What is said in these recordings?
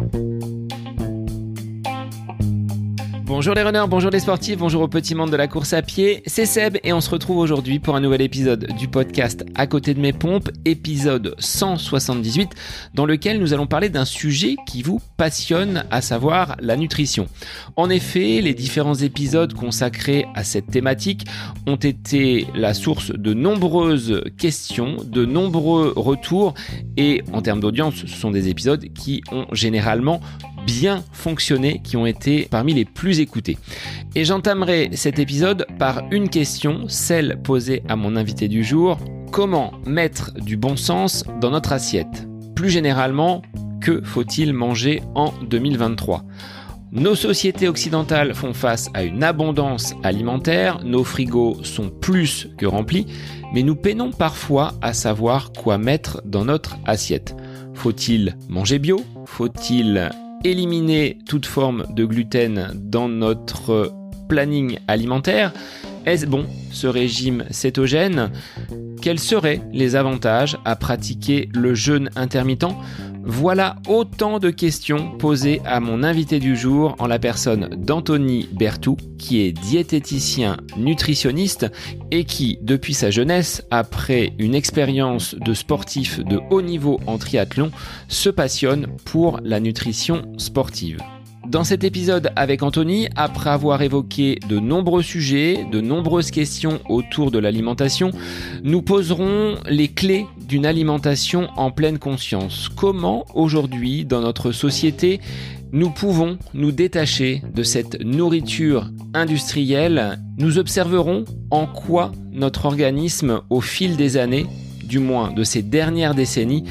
Bye. Bonjour les runners, bonjour les sportifs, bonjour au petit monde de la course à pied, c'est Seb et on se retrouve aujourd'hui pour un nouvel épisode du podcast À côté de mes pompes, épisode 178, dans lequel nous allons parler d'un sujet qui vous passionne, à savoir la nutrition. En effet, les différents épisodes consacrés à cette thématique ont été la source de nombreuses questions, de nombreux retours et en termes d'audience, ce sont des épisodes qui ont généralement bien fonctionné, qui ont été parmi les plus écoutés. Et j'entamerai cet épisode par une question, celle posée à mon invité du jour. Comment mettre du bon sens dans notre assiette? Plus généralement, que faut-il manger en 2023 nos sociétés occidentales font face à une abondance alimentaire, nos frigos sont plus que remplis, mais nous peinons parfois à savoir quoi mettre dans notre assiette. Faut-il manger bio? Faut-il éliminer toute forme de gluten dans notre planning alimentaire. Est-ce bon ce régime cétogène? Quels seraient les avantages à pratiquer le jeûne intermittent? Voilà autant de questions posées à mon invité du jour en la personne d'Anthony Bertou, qui est diététicien nutritionniste et qui, depuis sa jeunesse, après une expérience de sportif de haut niveau en triathlon, se passionne pour la nutrition sportive. Dans cet épisode avec Anthony, après avoir évoqué de nombreux sujets, de nombreuses questions autour de l'alimentation, nous poserons les clés d'une alimentation en pleine conscience. Comment aujourd'hui, dans notre société, nous pouvons nous détacher de cette nourriture industrielle? Nous observerons en quoi notre organisme, au fil des années, du moins de ces dernières décennies,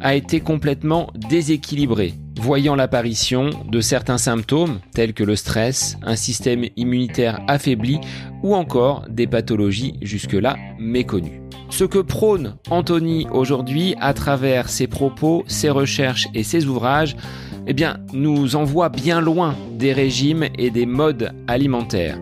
a été complètement déséquilibré voyant l'apparition de certains symptômes tels que le stress, un système immunitaire affaibli ou encore des pathologies jusque-là méconnues. Ce que prône Anthony aujourd'hui à travers ses propos, ses recherches et ses ouvrages, eh bien, nous envoie bien loin des régimes et des modes alimentaires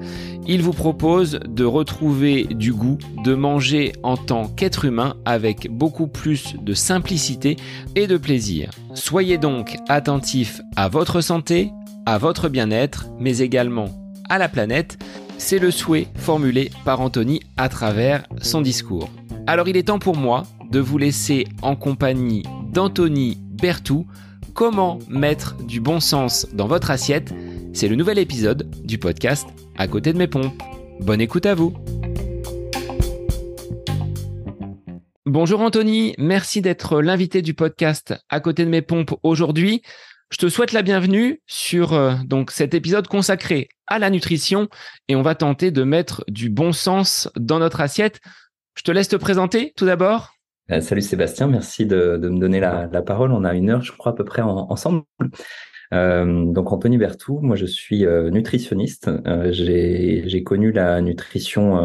il vous propose de retrouver du goût, de manger en tant qu'être humain avec beaucoup plus de simplicité et de plaisir. Soyez donc attentifs à votre santé, à votre bien-être, mais également à la planète. C'est le souhait formulé par Anthony à travers son discours. Alors il est temps pour moi de vous laisser en compagnie d'Anthony Bertou. Comment mettre du bon sens dans votre assiette? C'est le nouvel épisode du podcast à côté de mes pompes. Bonne écoute à vous. Bonjour Anthony, merci d'être l'invité du podcast à côté de mes pompes aujourd'hui. Je te souhaite la bienvenue sur euh, donc cet épisode consacré à la nutrition et on va tenter de mettre du bon sens dans notre assiette. Je te laisse te présenter tout d'abord. Euh, salut Sébastien, merci de, me donner la, parole. On a une heure, je crois, à peu près ensemble. Euh, donc Anthony Bertou, moi je suis euh, nutritionniste. Euh, j'ai connu la nutrition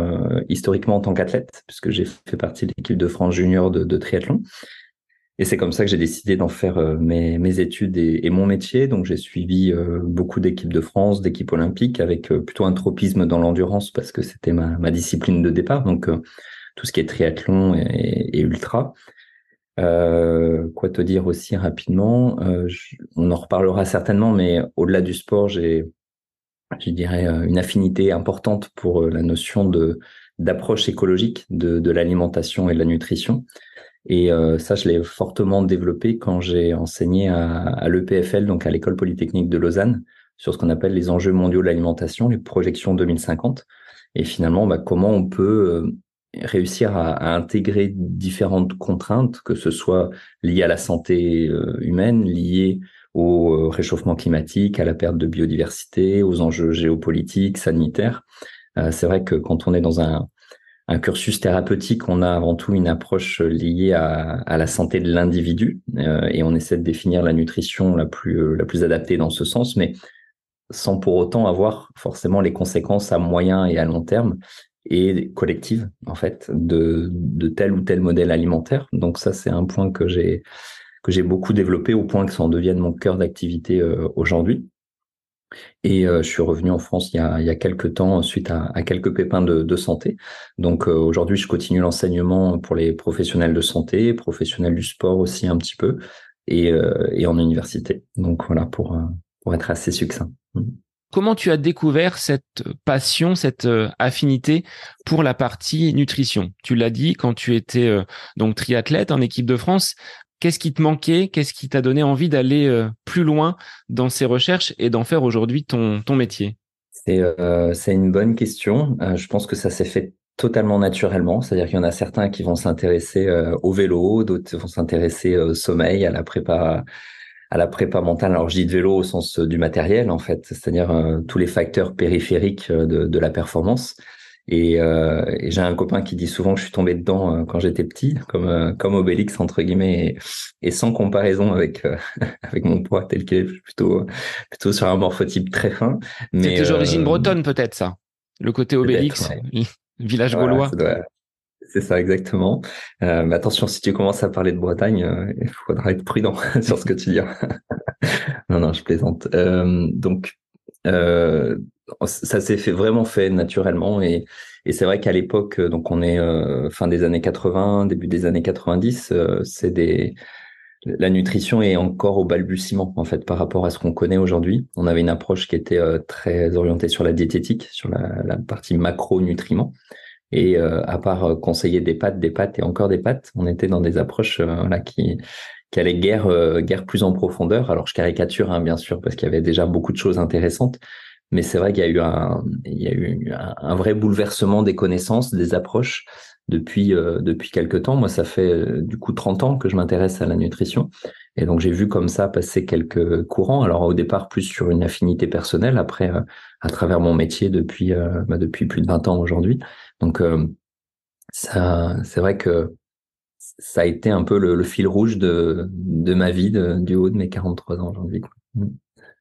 historiquement en tant qu'athlète, puisque j'ai fait partie de l'équipe de France junior de, de triathlon. Et c'est comme ça que j'ai décidé d'en faire mes, mes, études et, et, mon métier. Donc j'ai suivi beaucoup d'équipes de France, d'équipes olympiques, avec plutôt un tropisme dans l'endurance parce que c'était ma, ma, discipline de départ. Donc tout ce qui est triathlon et, et ultra. Euh, quoi te dire aussi rapidement euh, On en reparlera certainement, mais au-delà du sport, j'ai, je dirais, euh, une affinité importante pour la notion de d'approche écologique de, de l'alimentation et de la nutrition. Et ça, je l'ai fortement développé quand j'ai enseigné à, à l'EPFL, donc à l'école polytechnique de Lausanne, sur ce qu'on appelle les enjeux mondiaux de l'alimentation, les projections 2050. Et finalement, bah, comment on peut réussir à, intégrer différentes contraintes, que ce soit liées à la santé euh, humaine, liées au euh, réchauffement climatique, à la perte de biodiversité, aux enjeux géopolitiques, sanitaires. Euh, c'est vrai que quand on est dans un, cursus thérapeutique, on a avant tout une approche liée à, la santé de l'individu et on essaie de définir la nutrition la plus adaptée dans ce sens, mais sans pour autant avoir forcément les conséquences à moyen et à long terme et collective en fait de, de tel ou tel modèle alimentaire. Donc ça c'est un point que j'ai que j'ai beaucoup développé au point que ça en devienne mon cœur d'activité euh, aujourd'hui. Et euh, je suis revenu en France il y a, il y a quelques temps suite à, à quelques pépins de, de santé. Donc euh, aujourd'hui, je continue l'enseignement pour les professionnels de santé, professionnels du sport aussi un petit peu, et, et en université. Donc voilà pour pour être assez succinct. Mmh. Comment tu as découvert cette passion, cette affinité pour la partie nutrition? Tu l'as dit quand tu étais donc triathlète en équipe de France. Qu'est-ce qui te manquait? Qu'est-ce qui t'a donné envie d'aller plus loin dans ces recherches et d'en faire aujourd'hui ton, ton métier? C'est une bonne question. je pense que ça s'est fait totalement naturellement. C'est-à-dire qu'il y en a certains qui vont s'intéresser au vélo, d'autres vont s'intéresser au sommeil, à la prépa, à la prépa mentale. Alors je dis de vélo au sens du matériel en fait, c'est-à-dire tous les facteurs périphériques de, de la performance. Et, euh, et j'ai un copain qui dit souvent que je suis tombé dedans euh, quand j'étais petit, comme euh, comme Obélix entre guillemets, et, sans comparaison avec euh, avec mon poids tel qu'il est, plutôt plutôt sur un morphotype très fin. C'était d'origine bretonne peut-être ça, le côté Obélix, village gaulois. C'est ça exactement. mais attention, si tu commences à parler de Bretagne, il faudra être prudent sur ce que tu dis. non non, je plaisante. donc euh, ça s'est fait vraiment fait naturellement et, c'est vrai qu'à l'époque, euh, donc on est euh, fin des années 80, début des années 90, euh, c'est des la nutrition est encore au balbutiement en fait par rapport à ce qu'on connaît aujourd'hui. On avait une approche qui était très orientée sur la diététique, sur la, la partie macronutriments. Et à part conseiller des pâtes, des pâtes et encore des pâtes, on était dans des approches là qui qui allaient guère guère plus en profondeur. Alors je caricature hein, bien sûr parce qu'il y avait déjà beaucoup de choses intéressantes, mais c'est vrai qu'il y a eu un, il y a eu un, vrai bouleversement des connaissances, des approches depuis euh, depuis quelques temps. Moi, ça fait euh, du coup 30 ans que je m'intéresse à la nutrition, et donc j'ai vu comme ça passer quelques courants. Alors au départ plus sur une affinité personnelle, après euh, à travers mon métier depuis bah, depuis plus de 20 ans aujourd'hui. Donc ça, c'est vrai que ça a été un peu le, fil rouge de de ma vie du haut de mes 43 ans aujourd'hui. Mm.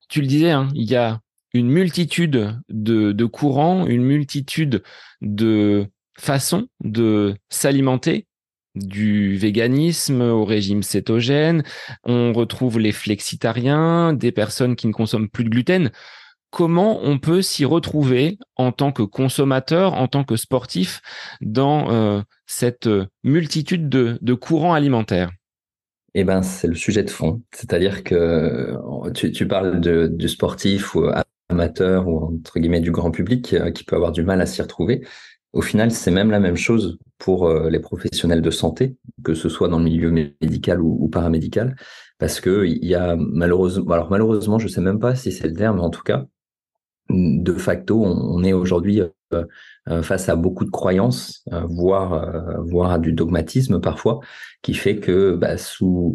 Tu le disais, hein, il y a une multitude de, de courants, une multitude de façons de s'alimenter, du véganisme au régime cétogène. On retrouve les flexitariens, des personnes qui ne consomment plus de gluten. Comment on peut s'y retrouver en tant que consommateur, en tant que sportif, dans euh, cette multitude de, courants alimentaires? Eh ben, c'est le sujet de fond. C'est-à-dire que tu, tu parles de, du sportif ou amateur ou entre guillemets du grand public euh, qui peut avoir du mal à s'y retrouver. Au final, c'est même la même chose pour euh, les professionnels de santé, que ce soit dans le milieu médical ou, paramédical, parce que il y a malheureusement, alors malheureusement, je sais même pas si c'est le terme, en tout cas, de facto, on, est aujourd'hui euh, face à beaucoup de croyances, voire voire à du dogmatisme parfois, qui fait que bah, sous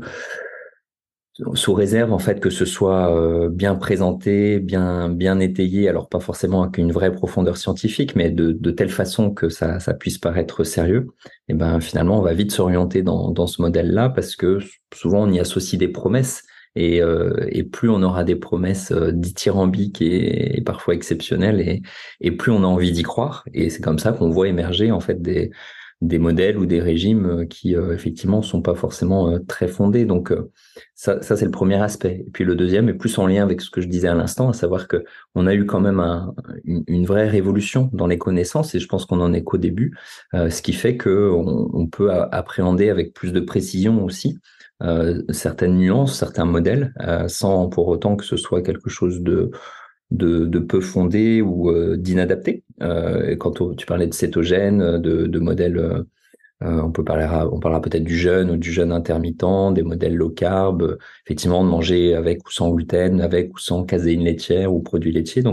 sous réserve en fait que ce soit euh, bien présenté, bien étayé, alors pas forcément avec une vraie profondeur scientifique, mais de, telle façon que ça, ça puisse paraître sérieux. Et ben finalement on va vite s'orienter dans, dans ce modèle-là parce que souvent on y associe des promesses et, euh, et plus on aura des promesses euh, dithyrambiques et, et, parfois exceptionnelles et, plus on a envie d'y croire. Et c'est comme ça qu'on voit émerger en fait des modèles ou des régimes euh, qui euh, effectivement sont pas forcément très fondés. Donc ça, c'est le premier aspect. Et puis le deuxième est plus en lien avec ce que je disais à l'instant, à savoir que on a eu quand même un, une, vraie révolution dans les connaissances et je pense qu'on en est qu'au début, ce qui fait que on, on, peut appréhender avec plus de précision aussi certaines nuances, certains modèles, sans pour autant que ce soit quelque chose de peu fondé ou euh, d'inadapté. Euh, quand tu parlais de cétogène, de, modèles, euh, on peut parler, on parlera peut-être du jeûne ou du jeûne intermittent, des modèles low carb, effectivement de manger avec ou sans gluten, avec ou sans caséine laitière ou produits laitiers.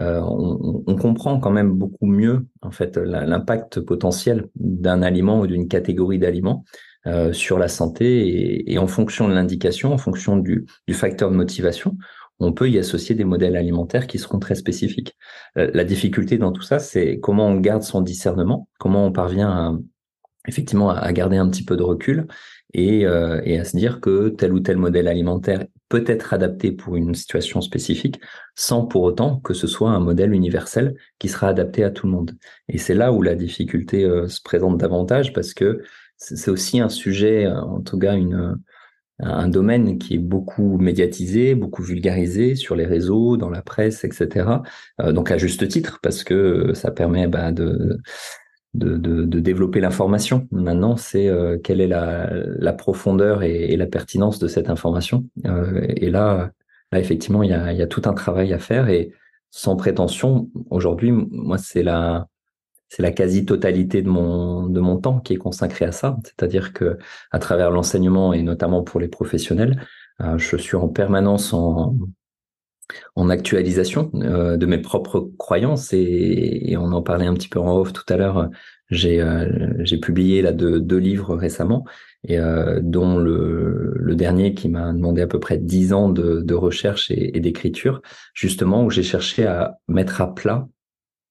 On, on, comprend quand même beaucoup mieux en fait l'impact potentiel d'un aliment ou d'une catégorie d'aliments euh, sur la santé et, en fonction de l'indication, en fonction du, facteur de motivation, on peut y associer des modèles alimentaires qui seront très spécifiques. Euh, la difficulté dans tout ça, c'est comment on garde son discernement, comment on parvient à, effectivement à garder un petit peu de recul et, euh, et, à se dire que tel ou tel modèle alimentaire peut être adapté pour une situation spécifique sans pour autant que ce soit un modèle universel qui sera adapté à tout le monde. Et c'est là où la difficulté euh, se présente davantage parce que c'est aussi un sujet, en tout cas une, un domaine qui est beaucoup médiatisé, beaucoup vulgarisé sur les réseaux, dans la presse, etc. Euh, donc à juste titre, parce que ça permet bah, de de, de, développer l'information. Maintenant, c'est quelle est la, la profondeur et, la pertinence de cette information. et là, là, effectivement, il y a, y a tout un travail à faire et sans prétention, aujourd'hui, moi, c'est la, c'est la quasi-totalité de mon, de mon temps qui est consacré à ça. C'est-à-dire que à travers l'enseignement et notamment pour les professionnels, euh, je suis en permanence en, en actualisation euh, de mes propres croyances et, on en parlait un petit peu en off tout à l'heure. J'ai euh, publié là deux, livres récemment et dont le, dernier qui m'a demandé à peu près dix ans de, recherche et, d'écriture, justement où j'ai cherché à mettre à plat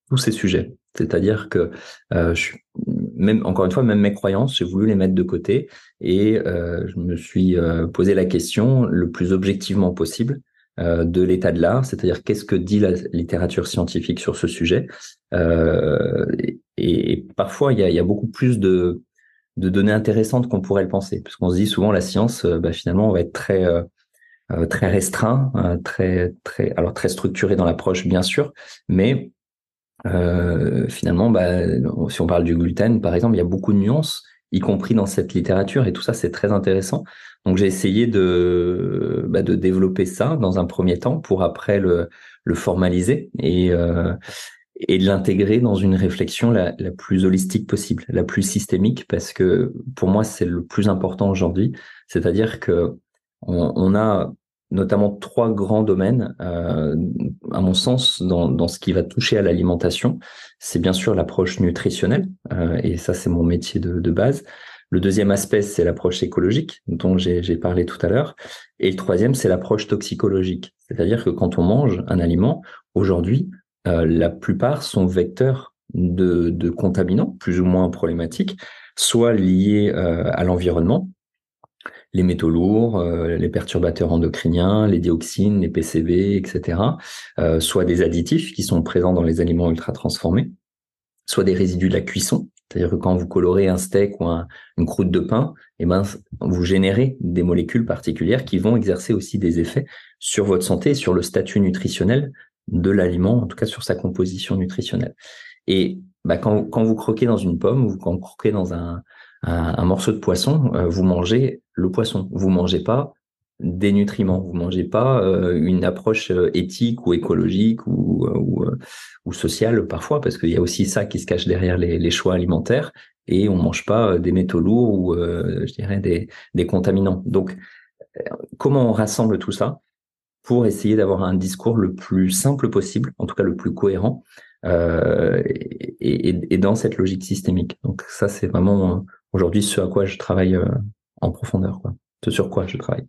tous ces sujets. C'est-à-dire que euh, je, même encore une fois, même mes croyances, j'ai voulu les mettre de côté et euh, je me suis euh, posé la question le plus objectivement possible euh, de l'état de l'art, c'est-à-dire qu'est-ce que dit la littérature scientifique sur ce sujet. Euh, et, parfois, il y a, beaucoup plus de, données intéressantes qu'on pourrait le penser, parce qu'on se dit souvent la science, bah, finalement, va être très très restreint, très très alors très structuré dans l'approche bien sûr, mais euh, finalement, bah, si on parle du gluten, par exemple, il y a beaucoup de nuances, y compris dans cette littérature, et tout ça, c'est très intéressant. Donc, j'ai essayé de, bah, de développer ça dans un premier temps pour après le, le formaliser et, euh, et de l'intégrer dans une réflexion la, la, plus holistique possible, la plus systémique, parce que pour moi, c'est le plus important aujourd'hui. C'est-à-dire que on, on a notamment trois grands domaines, euh, à mon sens, dans, dans, ce qui va toucher à l'alimentation. C'est bien sûr l'approche nutritionnelle, euh, et ça c'est mon métier de, de, base. Le deuxième aspect, c'est l'approche écologique, dont j'ai parlé tout à l'heure. Et le troisième, c'est l'approche toxicologique. C'est-à-dire que quand on mange un aliment, aujourd'hui, euh, la plupart sont vecteurs de, contaminants, plus ou moins problématiques, soit liés euh, à l'environnement, les métaux lourds, euh, les perturbateurs endocriniens, les dioxines, les PCB, etc., soit des additifs qui sont présents dans les aliments ultra transformés, soit des résidus de la cuisson, c'est-à-dire que quand vous colorez un steak ou une croûte de pain, eh ben, vous générez des molécules particulières qui vont exercer aussi des effets sur votre santé sur le statut nutritionnel de l'aliment, en tout cas sur sa composition nutritionnelle. Et bah, quand, vous croquez dans une pomme ou quand vous croquez dans un, un, morceau de poisson, euh, vous mangez le poisson. Vous mangez pas des nutriments. Vous mangez pas euh, une approche euh, éthique ou écologique ou, ou, ou sociale parfois, parce qu'il y a aussi ça qui se cache derrière les, les choix alimentaires. Et on mange pas des métaux lourds ou, je dirais, des, des contaminants. Donc, comment on rassemble tout ça pour essayer d'avoir un discours le plus simple possible, en tout cas le plus cohérent, euh, et, et, et, dans cette logique systémique? Donc ça, c'est vraiment aujourd'hui ce à quoi je travaille euh, en profondeur, quoi. Ce sur quoi je travaille.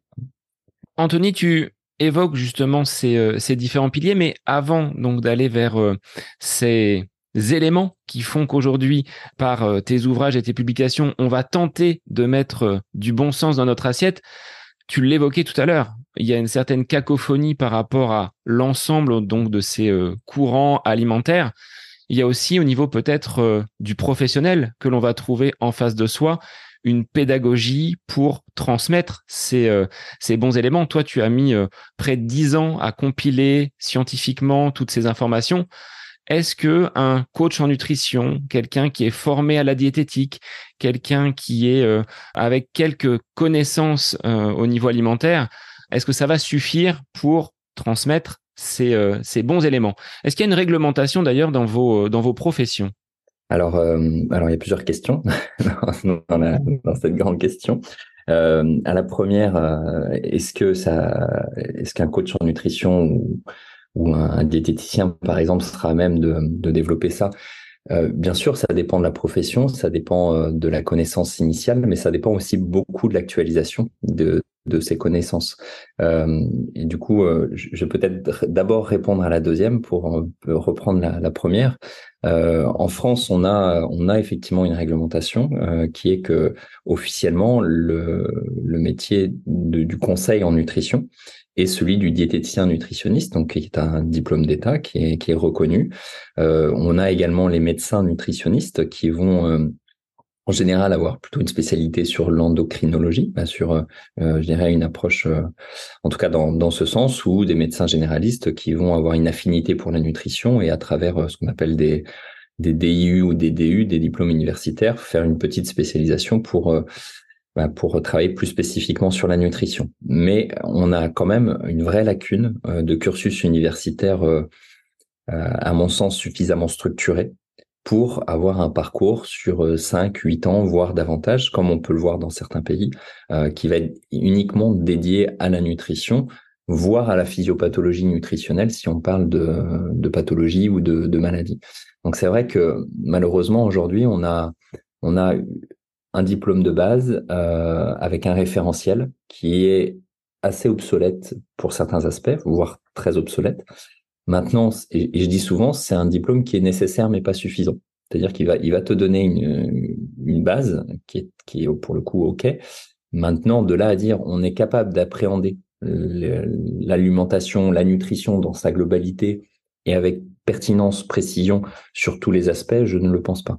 Anthony, tu évoques justement ces, euh, ces différents piliers, mais avant donc d'aller vers euh, ces éléments qui font qu'aujourd'hui, par tes ouvrages et tes publications, on va tenter de mettre du bon sens dans notre assiette. Tu l'évoquais tout à l'heure. Il y a une certaine cacophonie par rapport à l'ensemble donc de ces courants alimentaires il y a aussi au niveau peut-être euh, du professionnel que l'on va trouver en face de soi une pédagogie pour transmettre ces, euh, ces bons éléments. Toi, tu as mis euh, près de dix ans à compiler scientifiquement toutes ces informations. Est-ce que un coach en nutrition, quelqu'un qui est formé à la diététique, quelqu'un qui est avec quelques connaissances au niveau alimentaire, est-ce que ça va suffire pour transmettre euh, ces, bons éléments? Est-ce qu'il y a une réglementation d'ailleurs dans vos, euh, dans vos professions? Alors, euh, alors, il y a plusieurs questions dans, cette grande question. à la première, est-ce que ça, est-ce qu'un coach en nutrition ou, un, diététicien, par exemple, sera à même de, développer ça? Bien sûr, ça dépend de la profession, ça dépend de la connaissance initiale, mais ça dépend aussi beaucoup de l'actualisation de, de ses connaissances. Euh, et du coup, euh, je vais peut-être d'abord répondre à la deuxième pour euh, reprendre la première. Euh, en France, on a, on a effectivement une réglementation euh, qui est que officiellement le, le métier de, du conseil en nutrition est celui du diététicien nutritionniste, donc qui est un diplôme d'État qui est, qui est reconnu. on a également les médecins nutritionnistes qui vont en général avoir plutôt une spécialité sur l'endocrinologie, sur, euh, euh, je dirais, une approche, euh, en tout cas dans, dans ce sens, ou des médecins généralistes qui vont avoir une affinité pour la nutrition et à travers ce qu'on appelle des, des DIU ou des DU, des diplômes universitaires, faire une petite spécialisation pour bah, pour travailler plus spécifiquement sur la nutrition. Mais on a quand même une vraie lacune de cursus universitaire, à mon sens, suffisamment structuré pour avoir un parcours sur 5, 8 ans, voire davantage, comme on peut le voir dans certains pays, qui va être uniquement dédié à la nutrition, voire à la physiopathologie nutritionnelle si on parle de, de pathologie ou de, de maladie. Donc c'est vrai que malheureusement aujourd'hui on a on a un diplôme de base euh, avec un référentiel qui est assez obsolète pour certains aspects, voire très obsolète. Maintenant, et, je dis souvent, c'est un diplôme qui est nécessaire mais pas suffisant. C'est-à-dire qu'il va, il va te donner une, base qui est, qui est pour le coup OK. Maintenant, de là à dire on est capable d'appréhender l'alimentation, la nutrition dans sa globalité et avec pertinence, précision sur tous les aspects, je ne le pense pas.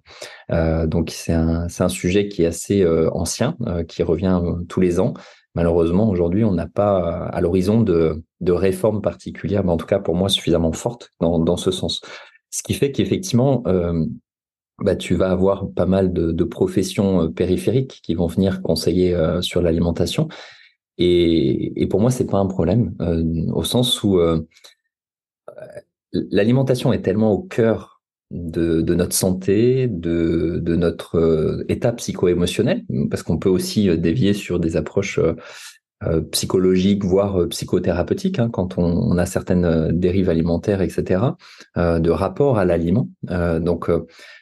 Euh, donc c'est un, un sujet qui est assez euh, ancien, euh, qui revient tous les ans. Malheureusement, aujourd'hui, on n'a pas à l'horizon de, de réformes particulières, mais en tout cas pour moi suffisamment fortes dans, dans ce sens. Ce qui fait qu'effectivement, bah, tu vas avoir pas mal de, de, professions périphériques qui vont venir conseiller sur l'alimentation. Et, et, pour moi, c'est pas un problème, au sens où l'alimentation est tellement au cœur de, notre santé, de, notre euh, état psycho-émotionnel, parce qu'on peut aussi euh, dévier sur des approches euh, psychologiques, voire psychothérapeutiques, hein, quand on, a certaines dérives alimentaires, etc., de rapport à l'aliment. donc,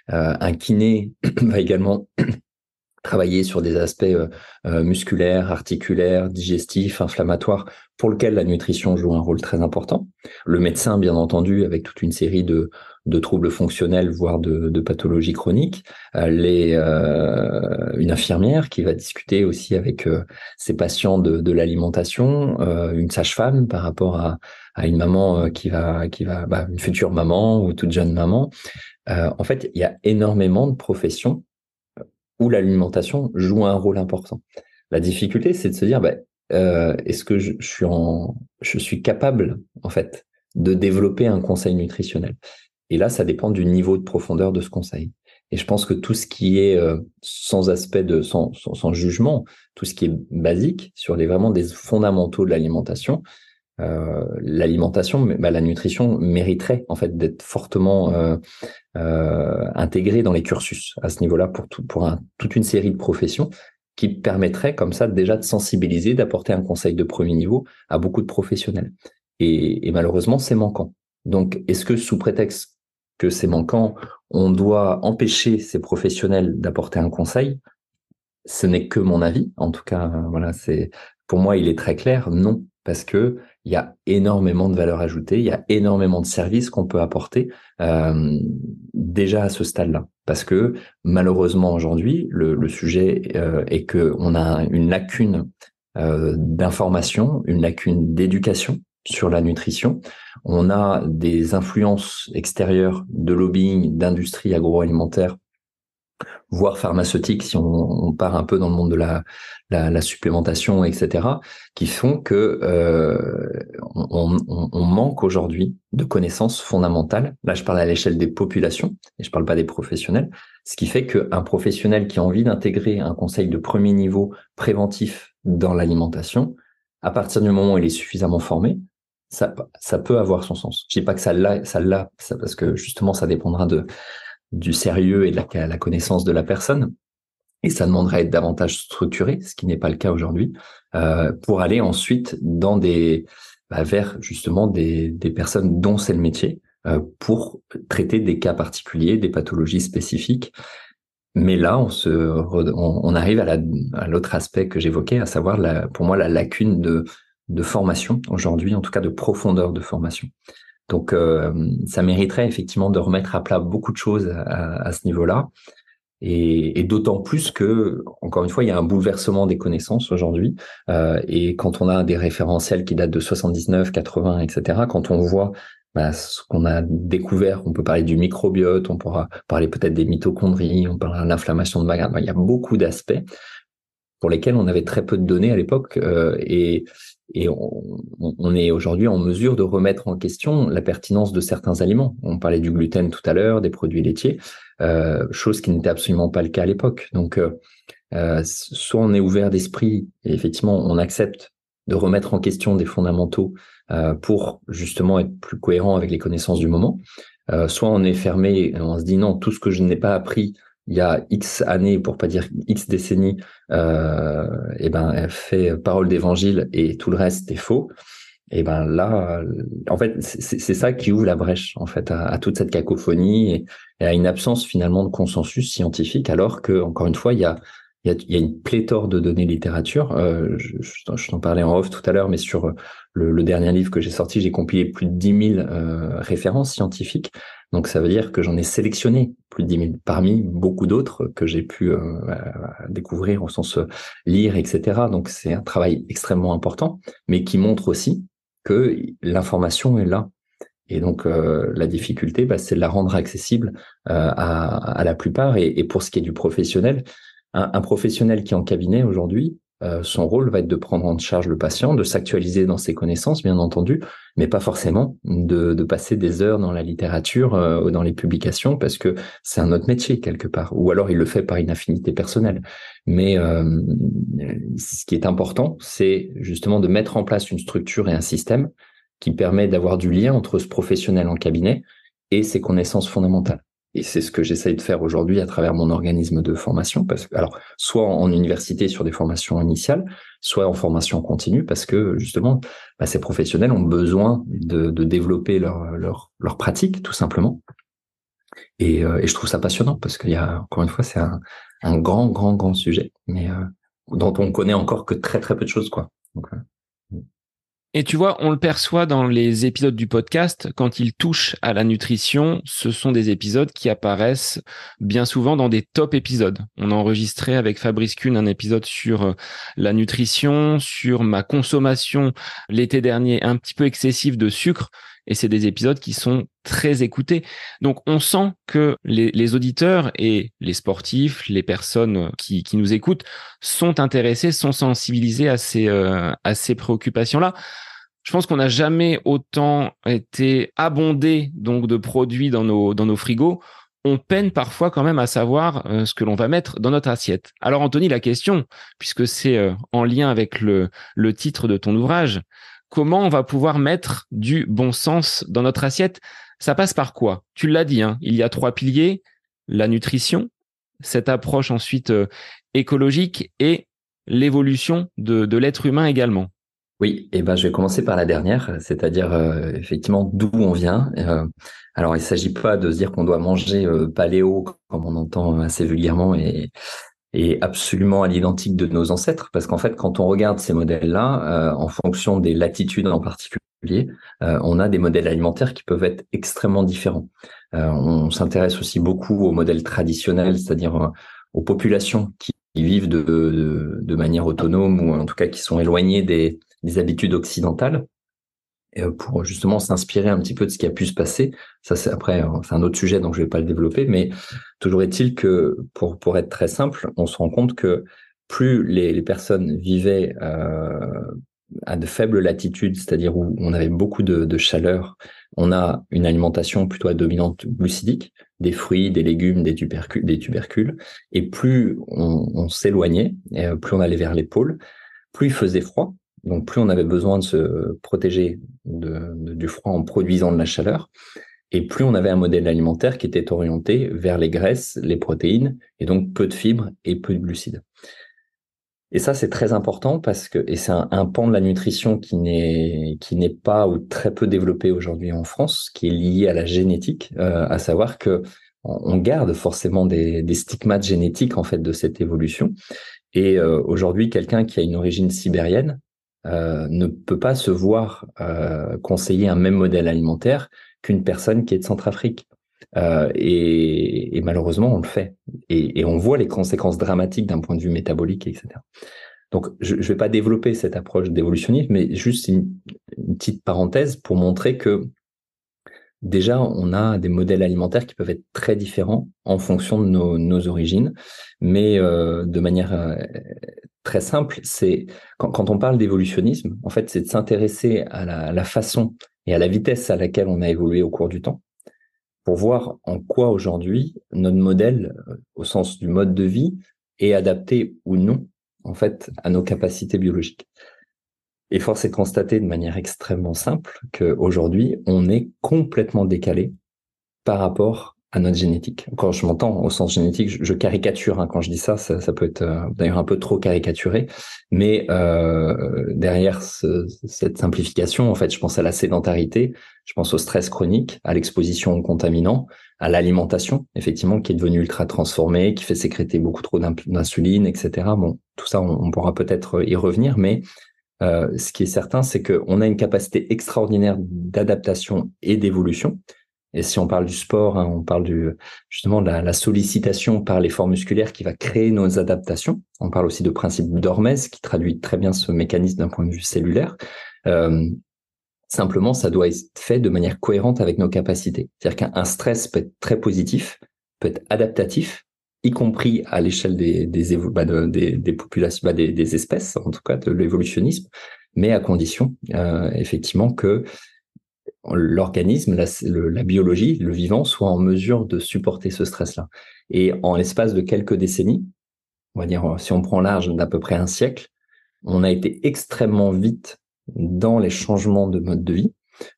un kiné va également travailler sur des aspects musculaires, articulaires, digestifs, inflammatoires, pour lequel la nutrition joue un rôle très important. Le médecin, bien entendu, avec toute une série de, de troubles fonctionnels, voire de, pathologies chroniques. Euh, euh, une infirmière qui va discuter aussi avec euh, ses patients de, l'alimentation, une sage-femme par rapport à, une maman qui va, qui va, bah, une future maman ou toute jeune maman. en fait, il y a énormément de professions où l'alimentation joue un rôle important. La difficulté, c'est de se dire, bah, est-ce que je, suis je suis capable en fait de développer un conseil nutritionnel? Et là, ça dépend du niveau de profondeur de ce conseil. Et je pense que tout ce qui est euh, sans aspect de sans, sans, jugement, tout ce qui est basique sur les vraiment des fondamentaux de l'alimentation, euh, l'alimentation, bah, la nutrition mériterait en fait d'être fortement euh, intégrée dans les cursus à ce niveau-là pour tout, pour toute une série de professions qui permettrait comme ça déjà de sensibiliser, d'apporter un conseil de premier niveau à beaucoup de professionnels. Et malheureusement, c'est manquant. Donc, est-ce que sous prétexte que c'est manquant, on doit empêcher ces professionnels d'apporter un conseil Ce n'est que mon avis. En tout cas, voilà, c'est pour moi, il est très clair. Non, parce que il y a énormément de valeur ajoutée, il y a énormément de services qu'on peut apporter euh, déjà à ce stade-là. Parce que malheureusement aujourd'hui, le, sujet euh, est que on a une lacune euh, d'information, une lacune d'éducation sur la nutrition. On a des influences extérieures de lobbying, d'industrie agroalimentaire voire pharmaceutique si on, part un peu dans le monde de la, supplémentation, etc., qui font que euh, on, manque aujourd'hui de connaissances fondamentales. Là, je parle à l'échelle des populations et je parle pas des professionnels. Ce qui fait qu'un professionnel qui a envie d'intégrer un conseil de premier niveau préventif dans l'alimentation, à partir du moment où il est suffisamment formé, ça, ça peut avoir son sens. Je dis pas que ça l'a, ça l'a, parce que justement, ça dépendra de du sérieux et de la, connaissance de la personne. Et ça demanderait à être davantage structuré, ce qui n'est pas le cas aujourd'hui, euh, pour aller ensuite dans des bah, vers justement des, des personnes dont c'est le métier, euh, pour traiter des cas particuliers, des pathologies spécifiques. Mais là, on se, on, arrive à l'autre aspect que j'évoquais, à savoir pour moi la lacune de, de formation aujourd'hui, en tout cas de profondeur de formation. Donc, euh, ça mériterait effectivement de remettre à plat beaucoup de choses à, ce niveau-là. Et, d'autant plus que, encore une fois, il y a un bouleversement des connaissances aujourd'hui. Euh, et quand on a des référentiels qui datent de 79, 80, etc., quand on voit bah, ce qu'on a découvert, on peut parler du microbiote, on pourra parler peut-être des mitochondries, on parlera de l'inflammation de Maillard. il y a beaucoup d'aspects pour lesquels on avait très peu de données à l'époque. Euh, et, et on, est aujourd'hui en mesure de remettre en question la pertinence de certains aliments. On parlait du gluten tout à l'heure, des produits laitiers, euh, chose qui n'était absolument pas le cas à l'époque. Donc, euh, euh, soit on est ouvert d'esprit et effectivement on accepte de remettre en question des fondamentaux pour justement être plus cohérent avec les connaissances du moment, soit on est fermé et on se dit non, tout ce que je n'ai pas appris il y a X années, pour pas dire X décennies, euh, et ben fait parole d'évangile et tout le reste est faux. Et ben là, en fait, c'est ça qui ouvre la brèche en fait à, toute cette cacophonie et, à une absence finalement de consensus scientifique, alors que encore une fois, il y a il y a, une pléthore de données littérature. Euh, je, t'en parlais en off tout à l'heure, mais sur le, dernier livve que j'ai sorti, j'ai compilé plus de 10 000 euh, références scientifiques. Donc ça veut dire que j'en ai sélectionné plus de 10 000 parmi beaucoup d'autres que j'ai pu euh, découvrir au sens euh, lire, etc. Donc c'est un travail extrêmement important, mais qui montre aussi que l'information est là. Et donc euh, la difficulté, bah, c'est de la rendre accessible à, à, la plupart. Et, et, pour ce qui est du professionnel, un, un professionnel qui est en cabinet aujourd'hui, euh, son rôle va être de prendre en charge le patient, de s'actualiser dans ses connaissances, bien entendu, mais pas forcément de, passer des heures dans la littérature euh, ou dans les publications, parce que c'est un autre métier quelque part, ou alors il le fait par une affinité personnelle. Mais euh, ce qui est important, c'est justement de mettre en place une structure et un système qui permet d'avoir du lien entre ce professionnel en cabinet et ses connaissances fondamentales. Et c'est ce que j'essaye de faire aujourd'hui à travers mon organisme de formation, parce que alors soit en université sur des formations initiales, soit en formation continue, parce que justement, bah, ces professionnels ont besoin de, de développer leur, leur, leur pratique tout simplement. Et, euh, et, je trouve ça passionnant parce qu'il y a encore une fois, c'est un, un, grand, grand, grand sujet, mais euh, dont on connaît encore que très, très peu de choses, quoi. Donc, euh, et tu vois, on le perçoit dans les épisodes du podcast, quand ils touchent à la nutrition, ce sont des épisodes qui apparaissent bien souvent dans des top épisodes. On a enregistré avec Fabrice Kuhn un épisode sur euh, la nutrition, sur ma consommation l'été dernier un petit peu excessive de sucre. Et c'est des épisodes qui sont très écoutés. Donc on sent que les, auditeurs et les sportifs, les personnes qui, nous écoutent, sont intéressés, sont sensibilisés à ces, euh, ces préoccupations-là. Je pense qu'on n'a jamais autant été abondé donc de produits dans nos, dans nos frigos. On peine parfois quand même à savoir euh, ce que l'on va mettre dans notre assiette. Alors Anthony, la question, puisque c'est euh, en lien avec le, le titre de ton ouvrage, comment on va pouvoir mettre du bon sens dans notre assiette Ça passe par quoi? Tu l'as dit, hein, il y a trois piliers, la nutrition, cette approche ensuite euh, écologique et l'évolution de, l'être humain également. Oui, et ben je vais commencer par la dernière, c'est-à-dire euh, effectivement d'où on vient. Euh, alors il ne s'agit pas de se dire qu'on doit manger paléo comme on entend assez vulgairement est absolument à l'identique de nos ancêtres, parce qu'en fait, quand on regarde ces modèles-là, euh, en fonction des latitudes en particulier, euh, on a des modèles alimentaires qui peuvent être extrêmement différents. Euh, on s'intéresse aussi beaucoup aux modèles traditionnels, c'est-à-dire aux populations qui vivent de, manière autonome ou en tout cas qui sont éloignées des habitudes occidentales. Euh, pour justement s'inspirer un petit peu de ce qui a pu se passer. Ça, c'est après, hein, c'est un autre sujet, donc je vais pas le développer, mais toujours est-il que, pour, pour être très simple, on se rend compte que plus les, les personnes vivaient euh, à de faibles latitudes, c'est-à-dire où on avait beaucoup de, de, chaleur, on a une alimentation plutôt à dominante glucidique, des fruits, des légumes, des tubercules, des tubercules et plus on, on s'éloignait, euh, plus on allait vers les pôles, plus il faisait froid, donc plus on avait besoin de se protéger du froid en produisant de la chaleur, et plus on avait un modèle alimentaire qui était orienté vers les graisses, les protéines, et donc peu de fibres et peu de glucides. Et ça, c'est très important parce que, et c'est un, pan de la nutrition qui n'est qui n'est pas ou très peu développé aujourd'hui en France, qui est lié à la génétique, euh, à savoir que on garde forcément des, des, stigmates génétiques en fait de cette évolution. Et euh, aujourd'hui, quelqu'un qui a une origine sibérienne euh, ne peut pas se voir euh, conseiller un même modèle alimentaire qu'une personne qui est de Centrafrique. Euh, et, malheureusement, on le fait. Et, on voit les conséquences dramatiques d'un point de vue métabolique, etc. Donc, je ne vais pas développer cette approche d'évolutionnisme, mais juste une, petite parenthèse pour montrer que déjà, on a des modèles alimentaires qui peuvent être très différents en fonction de nos, origines, mais de manière très simple, c'est quand, on parle d'évolutionnisme, en fait, c'est de s'intéresser à la, façon et à la vitesse à laquelle on a évolué au cours du temps, pour voir en quoi aujourd'hui notre modèle, euh, au sens du mode de vie, est adapté ou non, en fait, à nos capacités biologiques. Et force est de constater de manière extrêmement simple qu'aujourd'hui, on est complètement décalé par rapport à notre génétique. Quand je m'entends au sens génétique, je, caricature. Hein, quand je dis ça, ça, peut être euh, d'ailleurs un peu trop caricaturé. Mais euh, derrière cette simplification, en fait, je pense à la sédentarité, je pense au stress chronique, à l'exposition aux contaminants, à l'alimentation, effectivement, qui est devenue ultra transformée, qui fait sécréter beaucoup trop d'insuline, etc. Bon, tout ça, on pourra peut-être y revenir, mais euh, ce qui est certain, c'est qu'on a une capacité extraordinaire d'adaptation et d'évolution. Et si on parle du sport, hein, on parle du, justement de la, sollicitation par l'effort musculaire qui va créer nos adaptations. On parle aussi de principe d'Hormèse qui traduit très bien ce mécanisme d'un point de vue cellulaire. Euh, simplement, ça doit être fait de manière cohérente avec nos capacités. C'est-à-dire qu'un stress peut être très positif, peut être adaptatif, y compris à l'échelle des, des, bah, populations, bah, des, des, espèces, en tout cas de l'évolutionnisme, mais à condition euh, effectivement que l'organisme, la, biologie, le vivant soit en mesure de supporter ce stress-là. Et en l'espace de quelques décennies, on va dire si on prend large d'à peu près un siècle, on a été extrêmement vite dans les changements de mode de vie.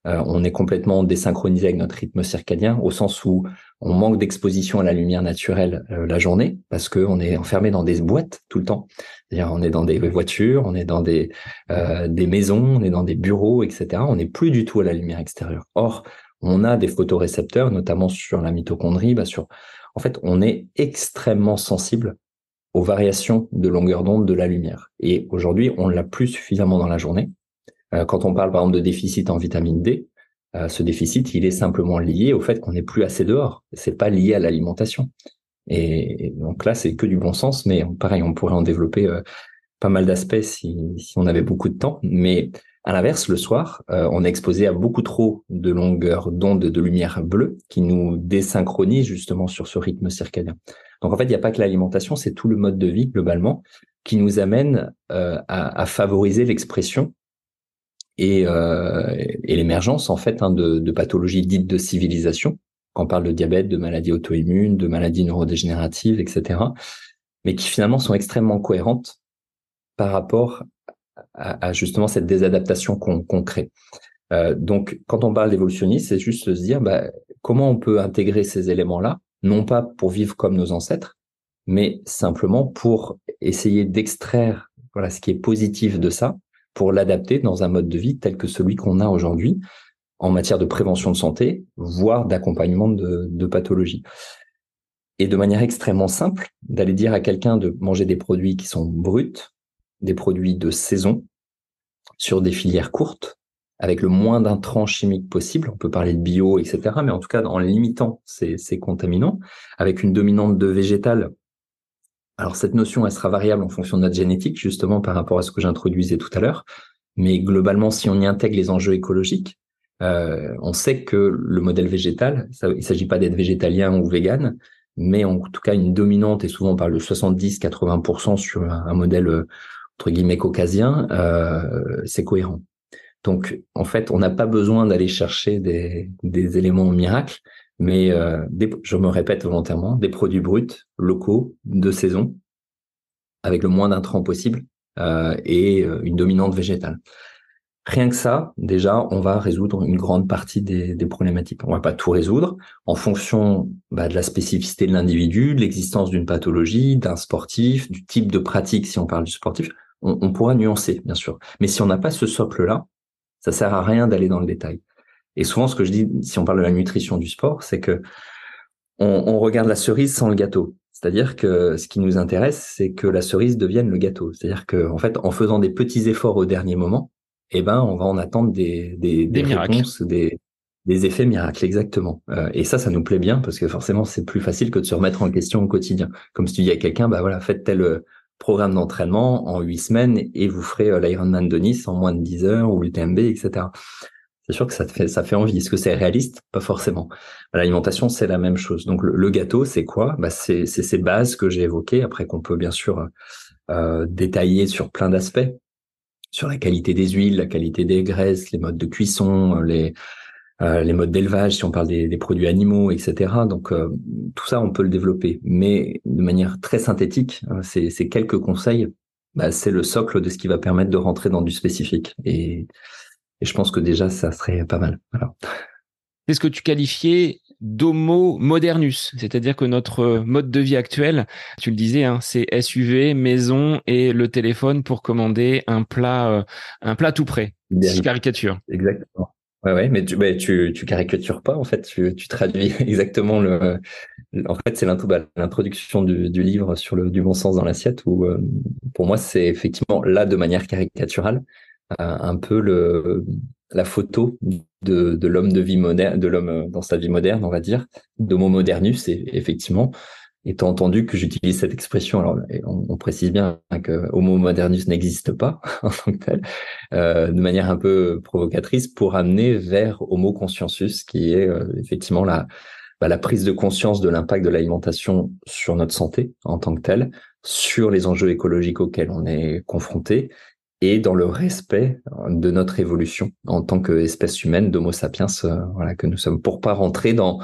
Euh, on est complètement désynchronisé avec notre rythme circadien, au sens où on manque d'exposition à la lumière naturelle euh, la journée, parce qu'on est enfermé dans des boîtes tout le temps. On est dans des voitures, on est dans des, euh, maisons, on est dans des bureaux, etc. On n'est plus du tout à la lumière extérieure. Or, on a des photorécepteurs, notamment sur la mitochondrie, bah sur, en fait, on est extrêmement sensible aux variations de longueur d'onde de la lumière. Et aujourd'hui, on l'a plus suffisamment dans la journée. Euh, quand on parle par exemple de déficit en vitamine D, euh, ce déficit, il est simplement lié au fait qu'on n'est plus assez dehors. C'est pas lié à l'alimentation. Et, donc là, c'est que du bon sens, mais pareil, on pourrait en développer euh, pas mal d'aspects si, on avait beaucoup de temps. Mais à l'inverse, le soir, on est exposé à beaucoup trop de longueur d'onde de lumière bleue qui nous désynchronise justement sur ce rythme circadien. Donc en fait, il n'y a pas que l'alimentation, c'est tout le mode de vie globalement qui nous amène à favoriser l'expression et, euh, et l'émergence en fait hein, de, de, pathologies dites de civilisation. Quand on parle de diabète, de maladies auto-immunes, de maladies neurodégénératives, etc., mais qui finalement sont extrêmement cohérentes par rapport à, justement cette désadaptation qu'on crée. Euh, donc, quand on parle d'évolutionnisme, c'est juste se dire bah, comment on peut intégrer ces éléments-là, non pas pour vivre comme nos ancêtres, mais simplement pour essayer d'extraire voilà ce qui est positif de ça pour l'adapter dans un mode de vie tel que celui qu'on a aujourd'hui en matière de prévention de santé, voire d'accompagnement de, pathologie. Et de manière extrêmement simple, d'aller dire à quelqu'un de manger des produits qui sont bruts, des produits de saison, sur des filières courtes, avec le moins d'intrants chimiques possible. On peut parler de bio, etc. Mais en tout cas, en limitant ces, ces contaminants, avec une dominante de végétal alors cette notion, elle sera variable en fonction de notre génétique, justement par rapport à ce que j'introduisais tout à l'heure. Mais globalement, si on y intègre les enjeux écologiques, euh, on sait que le modèle végétal, il ne s'agit pas d'être végétalien ou vegan, mais en tout cas une dominante, et souvent on parle de 70-80% sur un, modèle euh, entre guillemets caucasien, euh, c'est cohérent. Donc en fait, on n'a pas besoin d'aller chercher des, des éléments miracles, mais euh, je me répète volontairement, des produits bruts, locaux, de saison, avec le moins d'intrants possible euh, et euh, une dominante végétale. Rien que ça, déjà, on va résoudre une grande partie des, problématiques. On va pas tout résoudre en fonction bah, de la spécificité de l'individu, de l'existence d'une pathologie, d'un sportif, du type de pratique. Si on parle du sportif, on, on pourra nuancer, bien sûr. Mais si on n'a pas ce socle-là, ça sert à rien d'aller dans le détail. Et souvent, ce que je dis, si on parle de la nutrition du sport, c'est que on, regarde la cerise sans le gâteau. C'est-à-dire que ce qui nous intéresse, c'est que la cerise devienne le gâteau. C'est-à-dire que, en fait, en faisant des petits efforts au dernier moment, eh ben, on va en attendre des, des, des, réponses, des, des effets miracles, exactement. Euh, et ça, ça nous plaît bien parce que forcément, c'est plus facile que de se remettre en question au quotidien. Comme si tu dis à quelqu'un, bah voilà, faites tel euh, programme d'entraînement en huit semaines et vous ferez euh, l'Ironman de Nice en moins de 10 heures ou l'UTMB, etc c'est sûr que ça fait ça fait envie. Est-ce que c'est réaliste? Pas forcément. L'alimentation, c'est la même chose. Donc le, gâteau, c'est quoi? Bah, c'est ces bases que j'ai évoquées. Après qu'on peut bien sûr euh, détailler sur plein d'aspects, sur la qualité des huiles, la qualité des graisses, les modes de cuisson, les euh, les modes d'élevage, si on parle des, produits animaux, etc. Donc euh, tout ça, on peut le développer, mais de manière très synthétique. Hein, ces, quelques conseils, bah, c'est le socle de ce qui va permettre de rentrer dans du spécifique. Et, je pense que déjà, ça serait pas mal. C'est ce que tu qualifiais d'homo modernus, c'est-à-dire que notre mode de vie actuel, tu le disais, hein, c'est SUV, maison et le téléphone pour commander un plat, euh, un plat tout prêt. caricature. Exactement. Ouais, ouais, mais tu, bah, tu, tu caricatures pas, en fait, tu, tu traduis exactement le. En fait, c'est bah, l'introduction du, du, livre sur le du bon sens dans l'assiette, où euh, pour moi, c'est effectivement là, de manière caricaturale, euh, un peu le la photo de, de l'homme de vie moderne, de l'homme euh, dans sa vie moderne, on va dire, d'homo modernus, et effectivement, étant entendu que j'utilise cette expression, alors on, précise bien que Homo modernus n'existe pas en tant que tel, euh, de manière un peu provocatrice, pour amener vers Homo consciensus, qui est euh, effectivement la, bah, la prise de conscience de l'impact de l'alimentation sur notre santé en tant que telle, sur les enjeux écologiques auxquels on est confronté, et dans le respect de notre évolution en tant qu'espèce humaine d'Homo sapiens, euh, que nous sommes, pour pas rentrer dans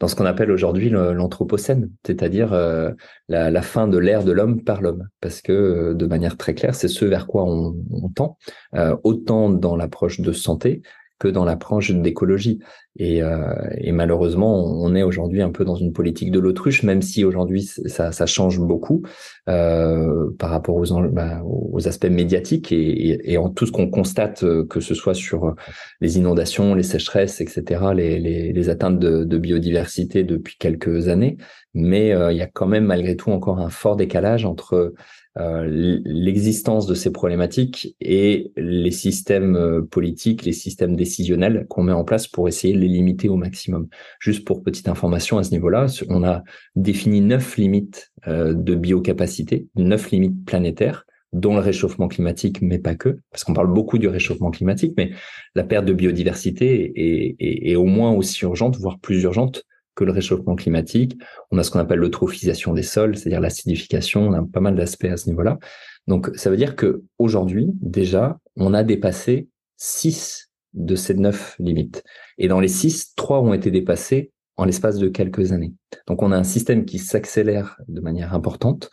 dans ce qu'on appelle aujourd'hui l'anthropocène, c'est-à-dire euh, la, fin de l'ère de l'homme par l'homme, parce que euh, de manière très claire, c'est ce vers quoi on, tend, euh, autant dans l'approche de santé que dans l'approche d'écologie. Et, euh, malheureusement, on est aujourd'hui un peu dans une politique de l'autruche, même si aujourd'hui ça, change beaucoup euh, par rapport aux, bah, aspects médiatiques et, en tout ce qu'on constate, euh, que ce soit sur les inondations, les sécheresses, etc., les, atteintes de, biodiversité depuis quelques années. Mais euh, il y a quand même malgré tout encore un fort décalage entre euh, l'existence de ces problématiques et les systèmes euh, politiques, les systèmes décisionnels qu'on met en place pour essayer de les limiter au maximum. Juste pour petite information à ce niveau-là, on a défini neuf limites euh, de biocapacité, neuf limites planétaires dont le réchauffement climatique, mais pas que, parce qu'on parle beaucoup du réchauffement climatique, mais la perte de biodiversité est, est au moins aussi urgente, voire plus urgente que le réchauffement climatique. On a ce qu'on appelle l'eutrophisation des sols, c'est-à-dire l'acidification. On a pas mal d'aspects à ce niveau-là. Donc, ça veut dire que aujourd'hui, déjà, on a dépassé six de ces neuf limites. Et dans les six, trois ont été dépassés en l'espace de quelques années. Donc, on a un système qui s'accélère de manière importante,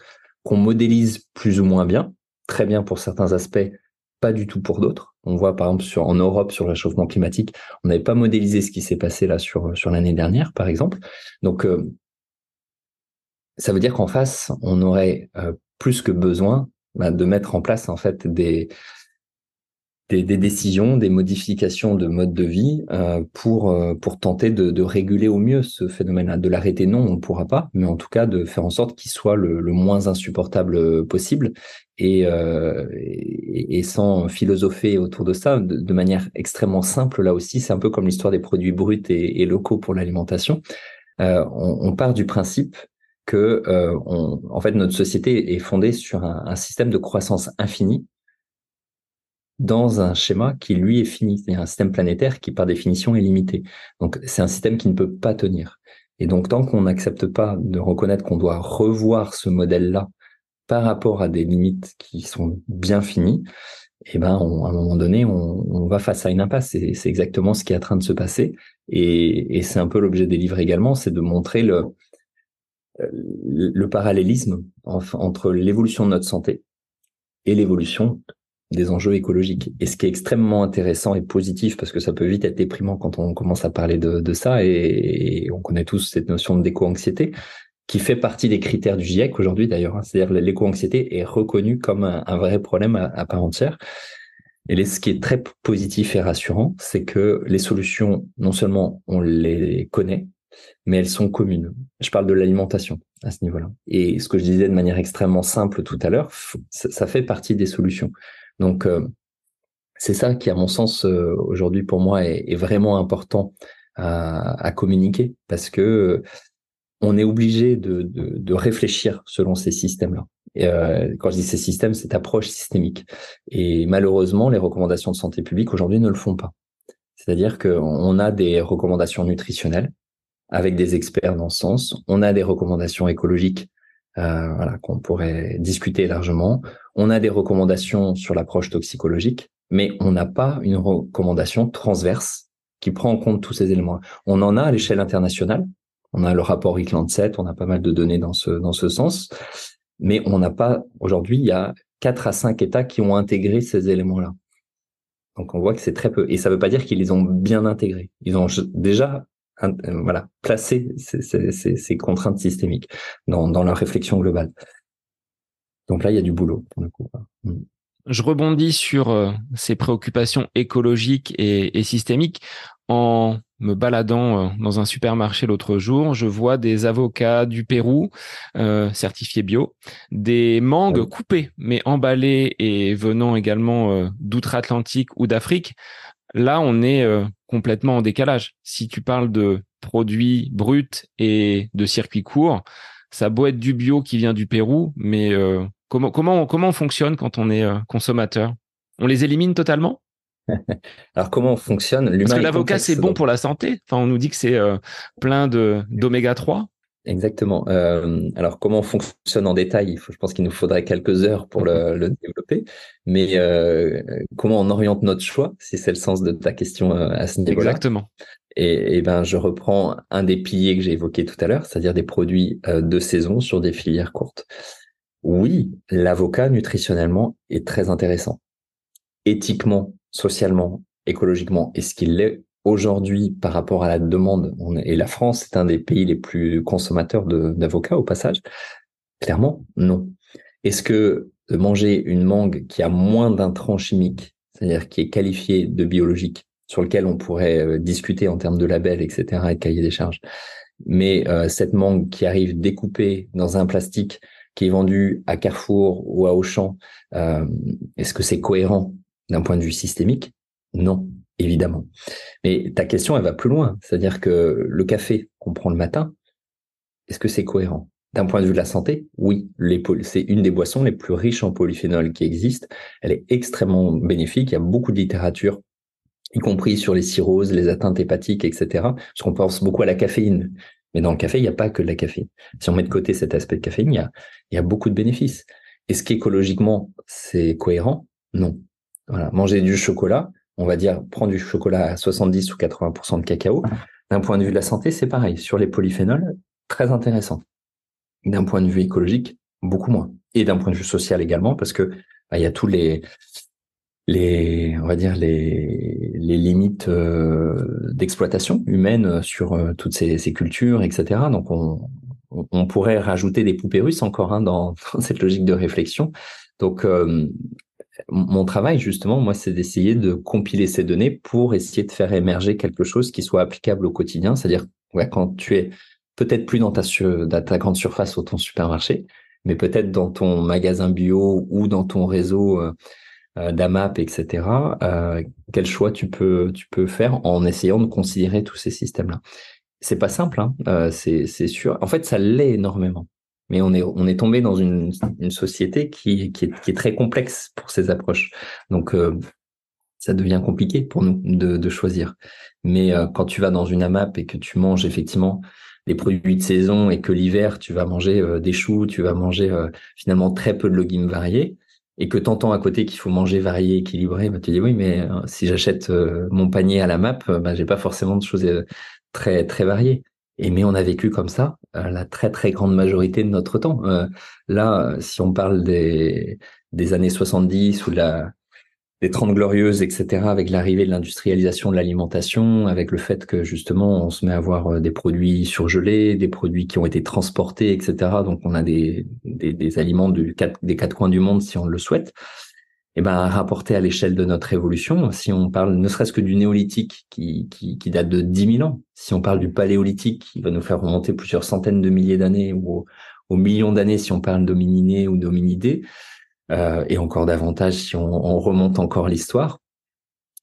qu'on modélise plus ou moins bien, très bien pour certains aspects, pas du tout pour d'autres. On voit par exemple en Europe sur le réchauffement climatique, on n'avait pas modélisé ce qui s'est passé là sur, sur l'année dernière, par exemple. Donc, euh, ça veut dire qu'en face, on aurait euh, plus que besoin bah, de mettre en place en fait des, des, des, décisions, des modifications de mode de vie euh, pour euh, pour tenter de, de, réguler au mieux ce phénomène-là. De l'arrêter, non, on ne pourra pas, mais en tout cas de faire en sorte qu'il soit le, le, moins insupportable possible et, euh, et, et, sans philosopher autour de ça, de, manière extrêmement simple. Là aussi, c'est un peu comme l'histoire des produits bruts et, et locaux pour l'alimentation. Euh, on, on, part du principe que euh, on, en fait notre société est fondée sur un, un système de croissance infinie dans un schéma qui lui est fini, c'est un système planétaire qui par définition est limité. Donc c'est un système qui ne peut pas tenir. Et donc tant qu'on n'accepte pas de reconnaître qu'on doit revoir ce modèle-là par rapport à des limites qui sont bien finies, eh ben à un moment donné on, va face à une impasse. C'est exactement ce qui est en train de se passer. Et, et c'est un peu l'objet des livres également, c'est de montrer le, le parallélisme entre l'évolution de notre santé et l'évolution des enjeux écologiques. Et ce qui est extrêmement intéressant et positif, parce que ça peut vite être déprimant quand on commence à parler de, ça, et, on connaît tous cette notion d'éco-anxiété, qui fait partie des critères du GIEC aujourd'hui d'ailleurs. Hein. C'est-à-dire l'éco-anxiété est reconnue comme un, vrai problème à, part entière. Et ce qui est très positif et rassurant, c'est que les solutions, non seulement on les connaît, mais elles sont communes. Je parle de l'alimentation à ce niveau-là. Et ce que je disais de manière extrêmement simple tout à l'heure, ça fait partie des solutions. Donc, euh, c'est ça qui, à mon sens, euh, aujourd'hui pour moi, est, vraiment important à, communiquer parce que euh, on est obligé de, réfléchir selon ces systèmes-là. Et quand je dis ces systèmes, cette approche systémique. Et malheureusement, les recommandations de santé publique aujourd'hui ne le font pas. C'est-à-dire qu'on a des recommandations nutritionnelles avec des experts dans ce sens. On a des recommandations écologiques euh, qu'on pourrait discuter largement. On a des recommandations sur l'approche toxicologique, mais on n'a pas une recommandation transverse qui prend en compte tous ces éléments. On en a à l'échelle internationale. On a le rapport ICLAND 7, on a pas mal de données dans ce, dans ce sens, mais on n'a pas, aujourd'hui, il y a quatre à cinq États qui ont intégré ces éléments-là. Donc on voit que c'est très peu. Et ça ne veut pas dire qu'ils les ont bien intégrés. Ils ont déjà voilà, placé ces, ces, ces, contraintes systémiques dans, dans, leur réflexion globale. Donc là, il y a du boulot pour le coup. Mm. Je rebondis sur euh, ces préoccupations écologiques et, et systémiques en me baladant euh, dans un supermarché l'autre jour, je vois des avocats du Pérou euh, certifiés bio, des mangues coupées mais emballées et venant également euh, d'outre-Atlantique ou d'Afrique. Là, on est euh, complètement en décalage. Si tu parles de produits bruts et de circuits courts, ça doit être du bio qui vient du Pérou, mais comment comment comment on fonctionne quand on est consommateur? On les élimine totalement? Alors comment on fonctionne? Parce que l'avocat c'est bon pour la santé. Enfin, on nous dit que c'est euh, plein de d'oméga 3. Exactement. Euh, alors comment on fonctionne en détail il faut, Je pense qu'il nous faudrait quelques heures pour le, développer. Mais euh, comment on oriente notre choix, si c'est le sens de ta question à ce niveau-là. Exactement. Et, et, ben je reprends un des piliers que j'ai évoqué tout à l'heure, c'est-à-dire des produits de saison sur des filières courtes. Oui, l'avocat nutritionnellement est très intéressant. Éthiquement, socialement, écologiquement, est-ce qu'il l'est aujourd'hui par rapport à la demande Et la France est un des pays les plus consommateurs d'avocats au passage. Clairement, non. Est-ce que de manger une mangue qui a moins d'intrants chimiques, c'est-à-dire qui est qualifiée de biologique, sur lequel on pourrait euh, discuter en termes de label, etc., et de cahier des charges, mais euh, cette mangue qui arrive découpée dans un plastique qui est vendu à Carrefour ou à Auchan, euh, est-ce que c'est cohérent d'un point de vue systémique? Non, évidemment. Mais ta question, elle va plus loin. C'est-à-dire que le café qu'on prend le matin, est-ce que c'est cohérent? D'un point de vue de la santé, oui. C'est une des boissons les plus riches en polyphénol qui existent. Elle est extrêmement bénéfique. Il y a beaucoup de littérature y compris sur les cirrhoses, les atteintes hépatiques, etc. Parce qu'on pense beaucoup à la caféine. Mais dans le café, il n'y a pas que de la caféine. Si on met de côté cet aspect de caféine, il y a, il y a beaucoup de bénéfices. Est-ce qu'écologiquement, c'est cohérent? Non. Voilà, manger du chocolat, on va dire prendre du chocolat à 70 ou 80% de cacao. D'un point de vue de la santé, c'est pareil. Sur les polyphénols, très intéressant. D'un point de vue écologique, beaucoup moins. Et d'un point de vue social également, parce que bah, il y a tous les les on va dire les les limites euh, d'exploitation humaine sur euh, toutes ces, ces, cultures, etc. Donc on, on pourrait rajouter des poupées russes encore hein, dans, dans, cette logique de réflexion. Donc euh, mon travail, justement, moi, c'est d'essayer de compiler ces données pour essayer de faire émerger quelque chose qui soit applicable au quotidien. C'est-à-dire, quand tu es peut-être plus dans ta, grande surface ou ton supermarché, mais peut-être dans ton magasin bio ou dans ton réseau euh, euh d'AMAP, etc. Euh, quel choix tu peux, faire en essayant de considérer tous ces systèmes-là? C'est pas simple, hein, c'est sûr. En fait, ça l'est énormément mais on est, on est tombé dans une, société qui, qui, est, qui, est, très complexe pour ces approches. Donc, euh, ça devient compliqué pour nous de, choisir. Mais euh, quand tu vas dans une AMAP et que tu manges effectivement les produits de saison et que l'hiver, tu vas manger euh, des choux, tu vas manger finalement très peu de légumes variés, et que tu entends à côté qu'il faut manger varié, équilibré, bah, tu dis oui, mais si j'achète mon panier à la map, bah, j'ai pas forcément de choses très très variées. Et mais on a vécu comme ça euh, la très très grande majorité de notre temps. Euh, là, si on parle des, des années 70 ou la, des 30 glorieuses, etc., avec l'arrivée de l'industrialisation de l'alimentation, avec le fait que justement on se met à avoir euh, des produits surgelés, des produits qui ont été transportés, etc. Donc on a des, des, des aliments du, des quatre coins du monde si on le souhaite eh ben, rapporté à l'échelle de notre évolution, si on parle ne serait-ce que du néolithique qui, qui, date de 10 000 ans, si on parle du paléolithique qui va nous faire remonter plusieurs centaines de milliers d'années ou aux, millions d'années si on parle d'homininés ou d'hominidés, euh, et encore davantage si on, on remonte encore l'histoire,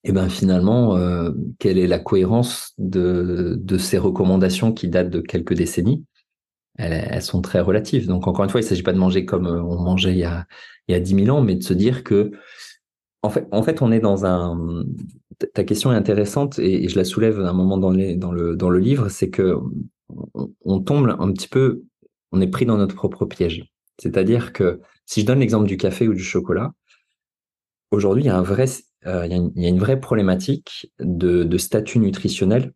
eh ben finalement, euh, quelle est la cohérence de, de ces recommandations qui datent de quelques décennies? Elles, elles, sont très relatives. Donc encore une fois, il ne s'agit pas de manger comme euh, on mangeait il y a il y a 10 000 ans, mais de se dire que, en fait, en fait, on est dans un, ta question est intéressante et, je la soulève à un moment dans, dans, le, dans le livre, c'est que on, tombe un petit peu, on est pris dans notre propre piège. C'est-à-dire que si je donne l'exemple du café ou du chocolat, aujourd'hui, il y a un vrai, euh, il, y a une, vraie problématique de, statut nutritionnel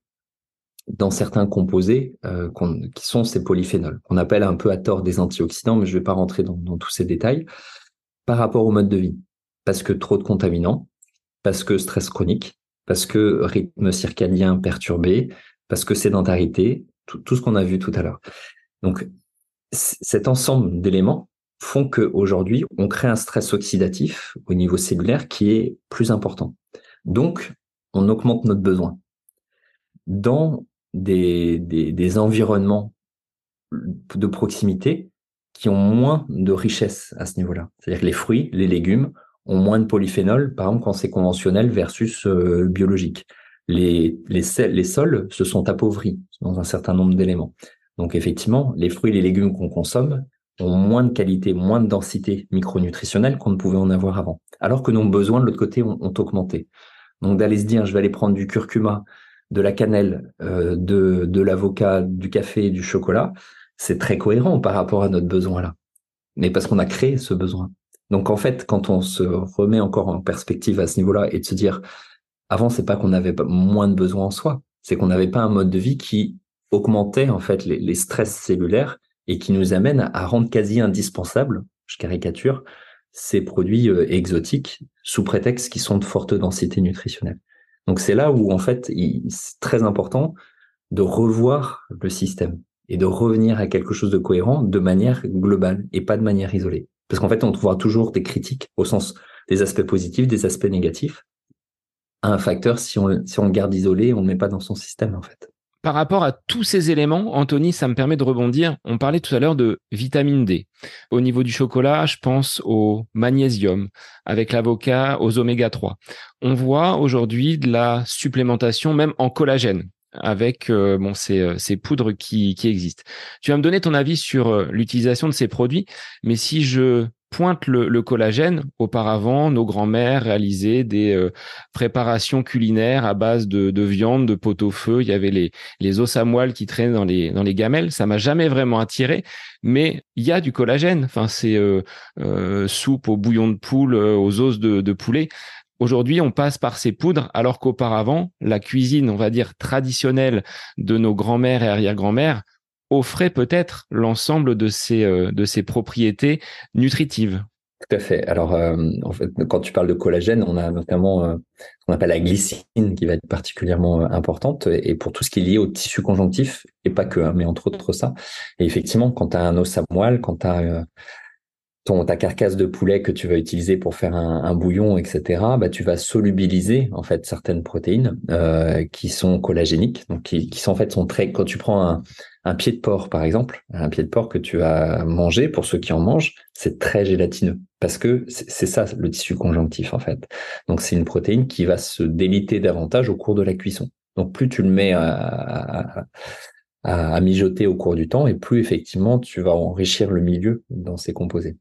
dans certains composés euh, qui sont ces polyphénols, qu'on appelle un peu à tort des antioxydants, mais je ne vais pas rentrer dans, tous ces détails, par rapport au mode de vie. Parce que trop de contaminants, parce que stress chronique, parce que rythme circadien perturbé, parce que sédentarité, tout, ce qu'on a vu tout à l'heure. Donc, cet ensemble d'éléments font qu'aujourd'hui, on crée un stress oxydatif au niveau cellulaire qui est plus important. Donc, on augmente notre besoin. Dans des, des, des environnements de proximité qui ont moins de richesse à ce niveau-là. C'est-à-dire que les fruits, les légumes ont moins de polyphénol, par exemple quand c'est conventionnel versus euh, biologique. Les, sols se sont appauvris dans un certain nombre d'éléments. Donc effectivement, les fruits et les légumes qu'on consomme ont moins de qualité, moins de densité micronutritionnelle qu'on ne pouvait en avoir avant. Alors que nos besoins de l'autre côté ont, augmenté. Donc d'aller se dire, je vais aller prendre du curcuma, de la cannelle, euh, de, de l'avocat, du café, du chocolat, c'est très cohérent par rapport à notre besoin là. Mais parce qu'on a créé ce besoin. Donc en fait, quand on se remet encore en perspective à ce niveau-là et de se dire, avant, c'est pas qu'on avait moins de besoins en soi, c'est qu'on n'avait pas un mode de vie qui augmentait en fait les, stress cellulaires et qui nous amène à rendre quasi indispensable, je caricature, ces produits euh, exotiques sous prétexte qu'ils sont de forte densité nutritionnelle. Donc c'est là où en fait, c'est très important de revoir le système et de revenir à quelque chose de cohérent de manière globale et pas de manière isolée. Parce qu'en fait, on trouvera toujours des critiques au sens des aspects positifs, des aspects négatifs, un facteur si on, si on le garde isolé, on ne le met pas dans son système, en fait. Par rapport à tous ces éléments, Anthony, ça me permet de rebondir. On parlait tout à l'heure de vitamine D. Au niveau du chocolat, je pense au magnésium, avec l'avocat, aux oméga 3. On voit aujourd'hui de la supplémentation même en collagène avec euh, bon ces, euh, ces poudres qui, qui existent. Tu vas me donner ton avis sur euh, l'utilisation de ces produits, mais si je pointe le, collagène, auparavant, nos grands-mères réalisaient des préparations culinaires à base de, de, viande, de pot-au-feu. Il y avait les, les os à moelle qui traînaient dans les, dans les gamelles. Ça m'a jamais vraiment attiré, mais il y a du collagène. Enfin, c'est soupe au bouillon de poule, aux os de, de poulet. Aujourd'hui, on passe par ces poudres, alors qu'auparavant, la cuisine, on va dire, traditionnelle de nos grands-mères et arrière-grands-mères offrait peut-être l'ensemble de ces, euh, de ces propriétés nutritives. Tout à fait. Alors, euh, en fait, quand tu parles de collagène, on a notamment euh, ce qu'on appelle la glycine qui va être particulièrement importante et pour tout ce qui est lié au tissu conjonctif, et pas que, hein, mais entre autres ça. Et effectivement, quand tu as un os à moelle, quand tu as ta carcasse de poulet que tu vas utiliser pour faire un, bouillon, etc., bah, tu vas solubiliser en fait certaines protéines euh, qui sont collagéniques, donc qui, sont en fait sont très. Quand tu prends un, un, pied de porc par exemple, un pied de porc que tu as mangé, pour ceux qui en mangent, c'est très gélatineux parce que c'est ça le tissu conjonctif en fait. Donc c'est une protéine qui va se déliter davantage au cours de la cuisson. Donc plus tu le mets à mijoter au cours du temps et plus effectivement tu vas enrichir le milieu dans ces composés.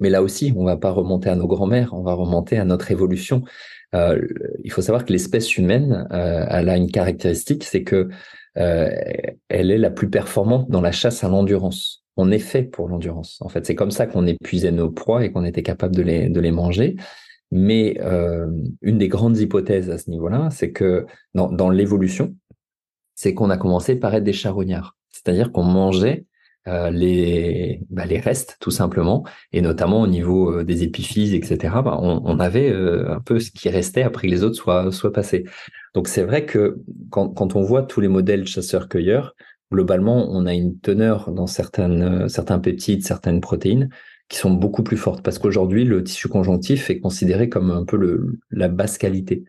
Mais là aussi, on va pas remonter à nos grands-mères, on va remonter à notre évolution. Euh, il faut savoir que l'espèce humaine, euh, elle a une caractéristique, c'est que euh, elle est la plus performante dans la chasse à l'endurance. On est fait pour l'endurance. En fait, c'est comme ça qu'on épuisait nos proies et qu'on était capable de les, de les manger. Mais une des grandes hypothèses à ce niveau-là, c'est que dans, dans l'évolution, c'est qu'on a commencé par être des charognards. C'est-à-dire qu'on mangeait euh, les, bah, les restes tout simplement, et notamment au niveau euh, des épiphyses, etc. Bah, on, avait euh, un peu ce qui restait après que les autres soient, soient passés. Donc c'est vrai que quand, quand, on voit tous les modèles chasseurs-cueilleurs, globalement, on a une teneur dans certains peptides, certaines protéines qui sont beaucoup plus fortes, parce qu'aujourd'hui, le tissu conjonctif est considéré comme un peu le, la basse qualité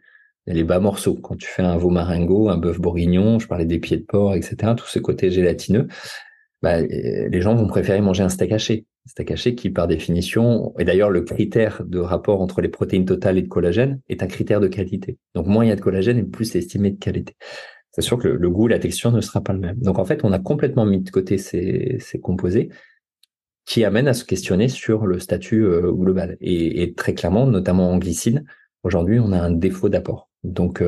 les bas morceaux. Quand tu fais un veau maringot, un bœuf bourguignon, je parlais des pieds de porc, etc., tout ce côté gélatineux, bah, les gens vont préférer manger un steak haché. Steak haché qui, par définition, et d'ailleurs le critère de rapport entre les protéines totales et de collagène est un critère de qualité. Donc moins il y a de collagène et plus c'est estimé de qualité. C'est sûr que le, goût, la texture ne sera pas le même. Donc en fait, on a complètement mis de côté ces, ces composés qui amènent à se questionner sur le statut euh, global. Et, très clairement, notamment en glycine, aujourd'hui, on a un défaut d'apport. Donc,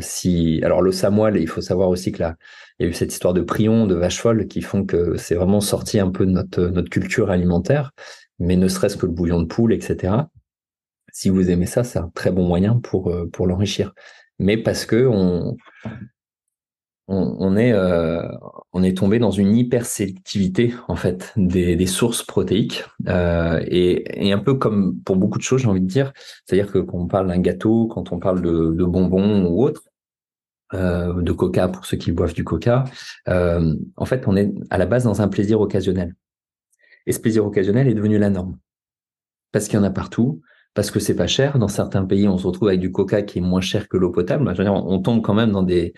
si alors le samoil, il faut savoir aussi que là, il y a eu cette histoire de prion, de vache folle, qui font que c'est vraiment sorti un peu de notre notre culture alimentaire. Mais ne serait-ce que le bouillon de poule, etc. Si vous aimez ça, c'est un très bon moyen pour pour l'enrichir. Mais parce que on on, est, euh, on est tombé dans une hypersélectivité en fait des, des sources protéiques euh, et, et, un peu comme pour beaucoup de choses, j'ai envie de dire, c'est-à-dire que quand on parle d'un gâteau, quand on parle de, bonbons ou autre, euh, de coca pour ceux qui boivent du coca, en fait, on est à la base dans un plaisir occasionnel. Et ce plaisir occasionnel est devenu la norme parce qu'il y en a partout, parce que c'est pas cher. Dans certains pays, on se retrouve avec du coca qui est moins cher que l'eau potable. on tombe quand même dans des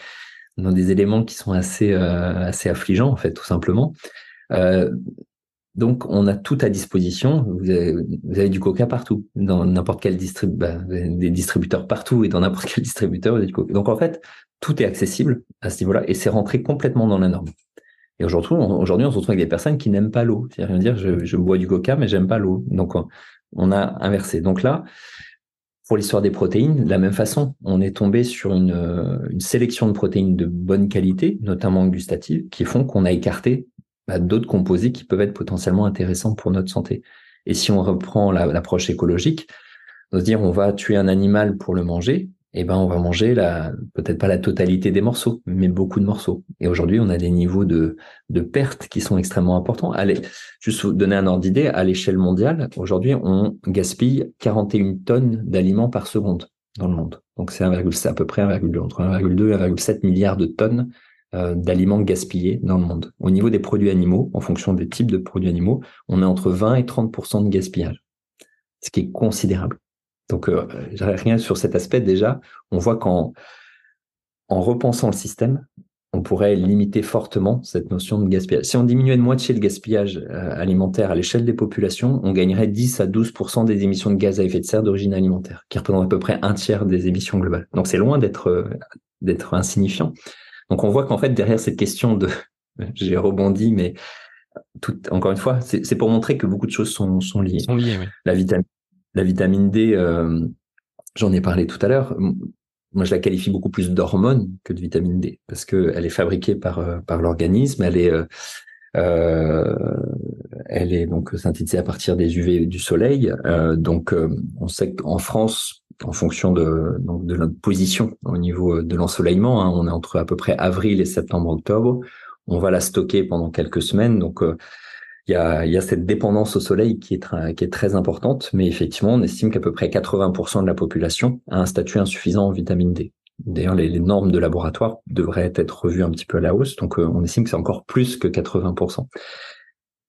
dans des éléments qui sont assez euh, assez affligeants en fait tout simplement. Euh, donc on a tout à disposition. Vous avez, du Coca partout, dans n'importe quel distrib bah, des distributeurs partout et dans n'importe quel distributeur du Coca. Donc en fait tout est accessible à ce niveau-là et c'est rentré complètement dans la norme. Et aujourd'hui, aujourd'hui, on se retrouve avec des personnes qui n'aiment pas l'eau. C'est-à-dire dire, je, je, bois du Coca, mais j'aime pas l'eau. Donc, on a inversé. Donc là, pour l'histoire des protéines, de la même façon, on est tombé sur une, euh, une sélection de protéines de bonne qualité, notamment gustatives, qui font qu'on a écarté bah, d'autres composés qui peuvent être potentiellement intéressants pour notre santé. Et si on reprend l'approche écologique, on va se dire on va tuer un animal pour le manger, eh ben on va manger la peut-être pas la totalité des morceaux, mais beaucoup de morceaux. Et aujourd'hui, on a des niveaux de de pertes qui sont extrêmement importants. Allez, juste vous donner un ordre d'idée, à l'échelle mondiale, aujourd'hui, on gaspille 41 tonnes d'aliments par seconde dans le monde. Donc c'est à peu près 1,2 entre 1,2 et 1,7 milliards de tonnes euh, d'aliments gaspillés dans le monde. Au niveau des produits animaux, en fonction des types de produits animaux, on est entre 20 et 30% de gaspillage, ce qui est considérable. Donc, euh, rien sur cet aspect déjà. On voit qu'en en repensant le système, on pourrait limiter fortement cette notion de gaspillage. Si on diminuait de moitié le gaspillage euh, alimentaire à l'échelle des populations, on gagnerait 10 à 12% des émissions de gaz à effet de serre d'origine alimentaire, qui représentent à peu près un tiers des émissions globales. Donc c'est loin d'être euh, d'être insignifiant. Donc on voit qu'en fait derrière cette question de, j'ai rebondi, mais tout, encore une fois, c'est pour montrer que beaucoup de choses sont, sont liées. Sont liées oui. La vitamine la vitamine D, euh, j'en ai parlé tout à l'heure. Moi, je la qualifie beaucoup plus d'hormone que de vitamine D parce que elle est fabriquée par euh, par l'organisme. Elle est euh, euh, elle est donc synthétisée à partir des UV du soleil. Donc, on sait qu'en France, en fonction de notre position au niveau de l'ensoleillement, hein, on est entre à peu près avril et septembre-octobre. On va la stocker pendant quelques semaines. Donc, il y a, cette dépendance au soleil qui est, très importante, mais effectivement, on estime qu'à peu près 80% de la population a un statut insuffisant en vitamine D. D'ailleurs, les, normes de laboratoire devraient être revues un petit peu à la hausse, donc euh, on estime que c'est encore plus que 80%.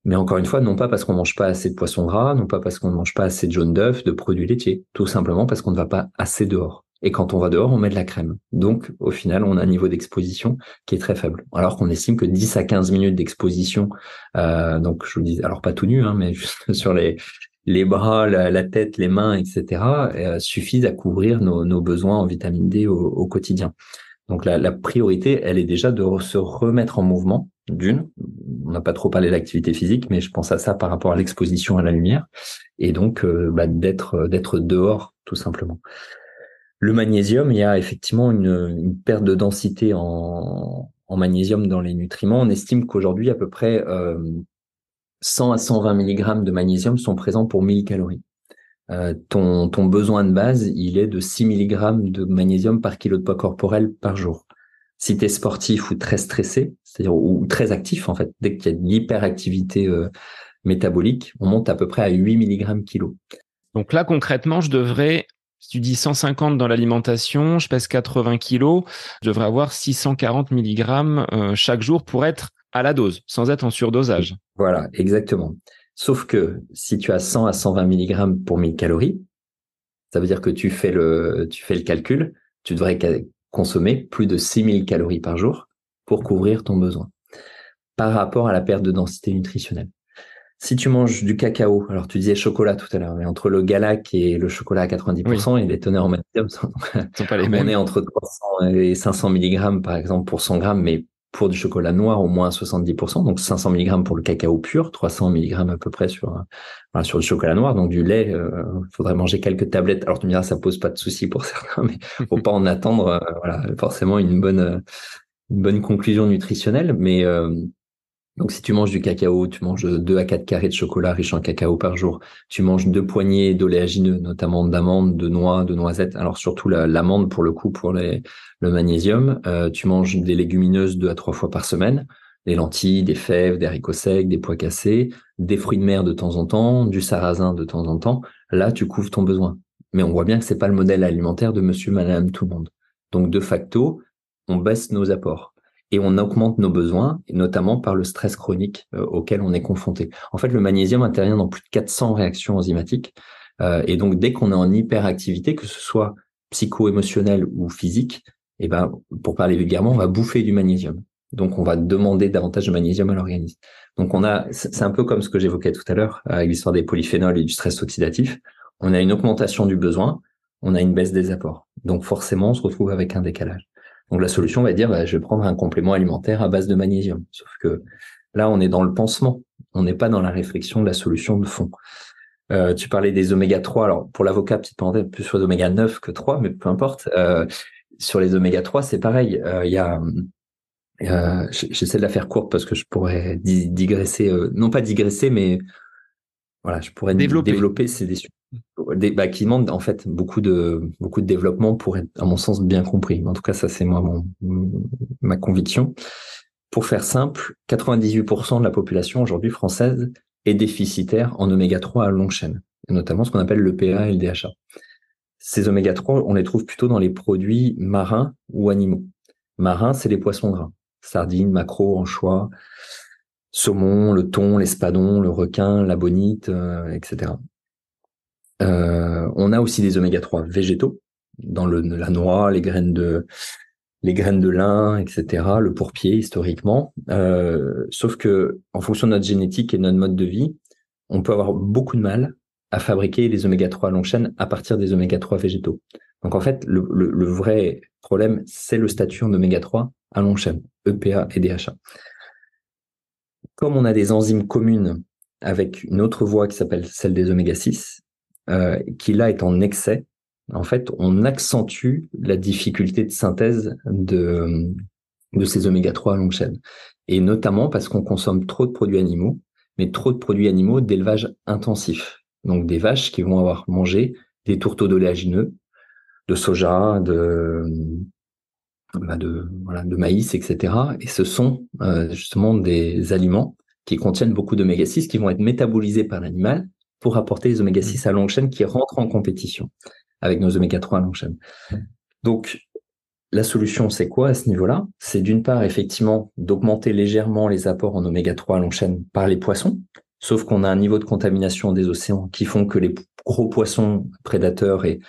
Mais encore une fois, non pas parce qu'on mange pas assez de poisson gras, non pas parce qu'on ne mange pas assez de jaune d'œuf, de produits laitiers, tout simplement parce qu'on ne va pas assez dehors. Et quand on va dehors, on met de la crème. Donc, au final, on a un niveau d'exposition qui est très faible. Alors qu'on estime que 10 à 15 minutes d'exposition, euh, donc je vous dis, alors pas tout nu, hein, mais juste sur les, les bras, la, tête, les mains, etc., euh, suffisent à couvrir nos, nos, besoins en vitamine D au, au quotidien. Donc la, la, priorité, elle est déjà de se remettre en mouvement. D'une, on n'a pas trop parlé d'activité physique, mais je pense à ça par rapport à l'exposition à la lumière, et donc euh, bah, d'être d'être dehors tout simplement. Le magnésium, il y a effectivement une, perte de densité en, magnésium dans les nutriments. On estime qu'aujourd'hui, à peu près 100 euh, à 120 mg de magnésium sont présents pour 1000 calories. Euh, ton, besoin de base, il est de 6 mg de magnésium par kilo de poids corporel par jour. Si tu es sportif ou très stressé, c'est-à-dire ou très actif en fait, dès qu'il y a de l'hyperactivité euh, métabolique, on monte à peu près à 8 mg kilo. Donc là, concrètement, je devrais si tu dis 150 dans l'alimentation, je pèse 80 kilos, je devrais avoir 640 mg euh, chaque jour pour être à la dose, sans être en surdosage. Voilà, exactement. Sauf que si tu as 100 à 120 mg pour 1000 calories, ça veut dire que tu fais le, tu fais le calcul, tu devrais consommer plus de 6000 calories par jour pour couvrir ton besoin par rapport à la perte de densité nutritionnelle. Si tu manges du cacao, alors tu disais chocolat tout à l'heure, mais entre le galac et le chocolat à 90%, et les teneurs en magnésium sont, sont pas les mêmes. On est entre 300 et 500 mg par exemple pour 100 grammes, mais pour du chocolat noir au moins 70%, donc 500 mg pour le cacao pur, 300 mg à peu près sur euh, sur du chocolat noir, donc du lait. Il euh, faudrait manger quelques tablettes. Alors tu me diras, ça pose pas de souci pour certains, mais faut pas en attendre. Euh, voilà, forcément une bonne une bonne conclusion nutritionnelle, mais donc, si tu manges du cacao, tu manges 2 à 4 carrés de chocolat riche en cacao par jour. Tu manges deux poignées d'oléagineux, notamment d'amandes, de noix, de noisettes. Alors, surtout l'amande pour le coup, pour le magnésium. Euh, tu manges des légumineuses deux à trois fois par semaine. Des lentilles, des fèves, des haricots secs, des pois cassés, des fruits de mer de temps en temps, du sarrasin de temps en temps. Là, tu couvres ton besoin. Mais on voit bien que c'est pas le modèle alimentaire de monsieur, madame, tout le monde. Donc, de facto, on baisse nos apports et on augmente nos besoins, notamment par le stress chronique euh, auquel on est confronté. En fait, le magnésium intervient dans plus de 400 réactions enzymatiques, euh, et donc dès qu'on est en hyperactivité, que ce soit psycho-émotionnel ou physique, eh ben, pour parler vulgairement, on va bouffer du magnésium. Donc, on va demander davantage de magnésium à l'organisme. Donc, on a, c'est un peu comme ce que j'évoquais tout à l'heure avec l'histoire des polyphénols et du stress oxydatif. On a une augmentation du besoin, on a une baisse des apports. Donc, forcément, on se retrouve avec un décalage. Donc la solution va dire, bah, je vais prendre un complément alimentaire à base de magnésium. Sauf que là, on est dans le pansement. On n'est pas dans la réflexion de la solution de fond. Euh, tu parlais des oméga 3. Alors pour l'avocat, petite parenthèse, plus sur les oméga 9 que 3, mais peu importe. Euh, sur les oméga 3, c'est pareil. Euh, il y a J'essaie de la faire courte parce que je pourrais digresser, non pas digresser, mais voilà, je pourrais développer, développer ces, des, bah, qui demandent en fait beaucoup de beaucoup de développement pour être, à mon sens, bien compris. En tout cas, ça c'est moi mon, ma conviction. Pour faire simple, 98% de la population aujourd'hui française est déficitaire en oméga 3 à longue chaîne, notamment ce qu'on appelle le PA et le DHA. Ces oméga 3, on les trouve plutôt dans les produits marins ou animaux. Marins, c'est les poissons gras, sardines, maquereaux, anchois, saumon, le thon, l'espadon, le requin, la bonite, euh, etc. Euh, on a aussi des oméga 3 végétaux dans la noix, les graines de lin, etc., le pourpier historiquement. Euh, sauf que en fonction de notre génétique et de notre mode de vie, on peut avoir beaucoup de mal à fabriquer les oméga 3 à longue chaîne à partir des oméga 3 végétaux. Donc en fait, le, le vrai problème, c'est le statut en oméga 3 à longue chaîne, EPA et DHA. Comme on a des enzymes communes avec une autre voie qui s'appelle celle des oméga 6, euh, qui là est en excès, en fait, on accentue la difficulté de synthèse de, ces oméga 3 à longue chaîne. Et notamment parce qu'on consomme trop de produits animaux, mais trop de produits animaux d'élevage intensif. Donc des vaches qui vont avoir mangé des tourteaux d'oléagineux, de soja, de, bah maïs, etc. Et ce sont euh, justement des aliments qui contiennent beaucoup d'oméga 6 qui vont être métabolisés par l'animal pour apporter les oméga 6 mmh. à longue chaîne qui rentrent en compétition avec nos oméga 3 à longue chaîne. Mmh. Donc, la solution, c'est quoi à ce niveau-là? C'est d'une part, effectivement, d'augmenter légèrement les apports en oméga 3 à longue chaîne par les poissons, sauf qu'on a un niveau de contamination des océans qui font que les gros poissons prédateurs et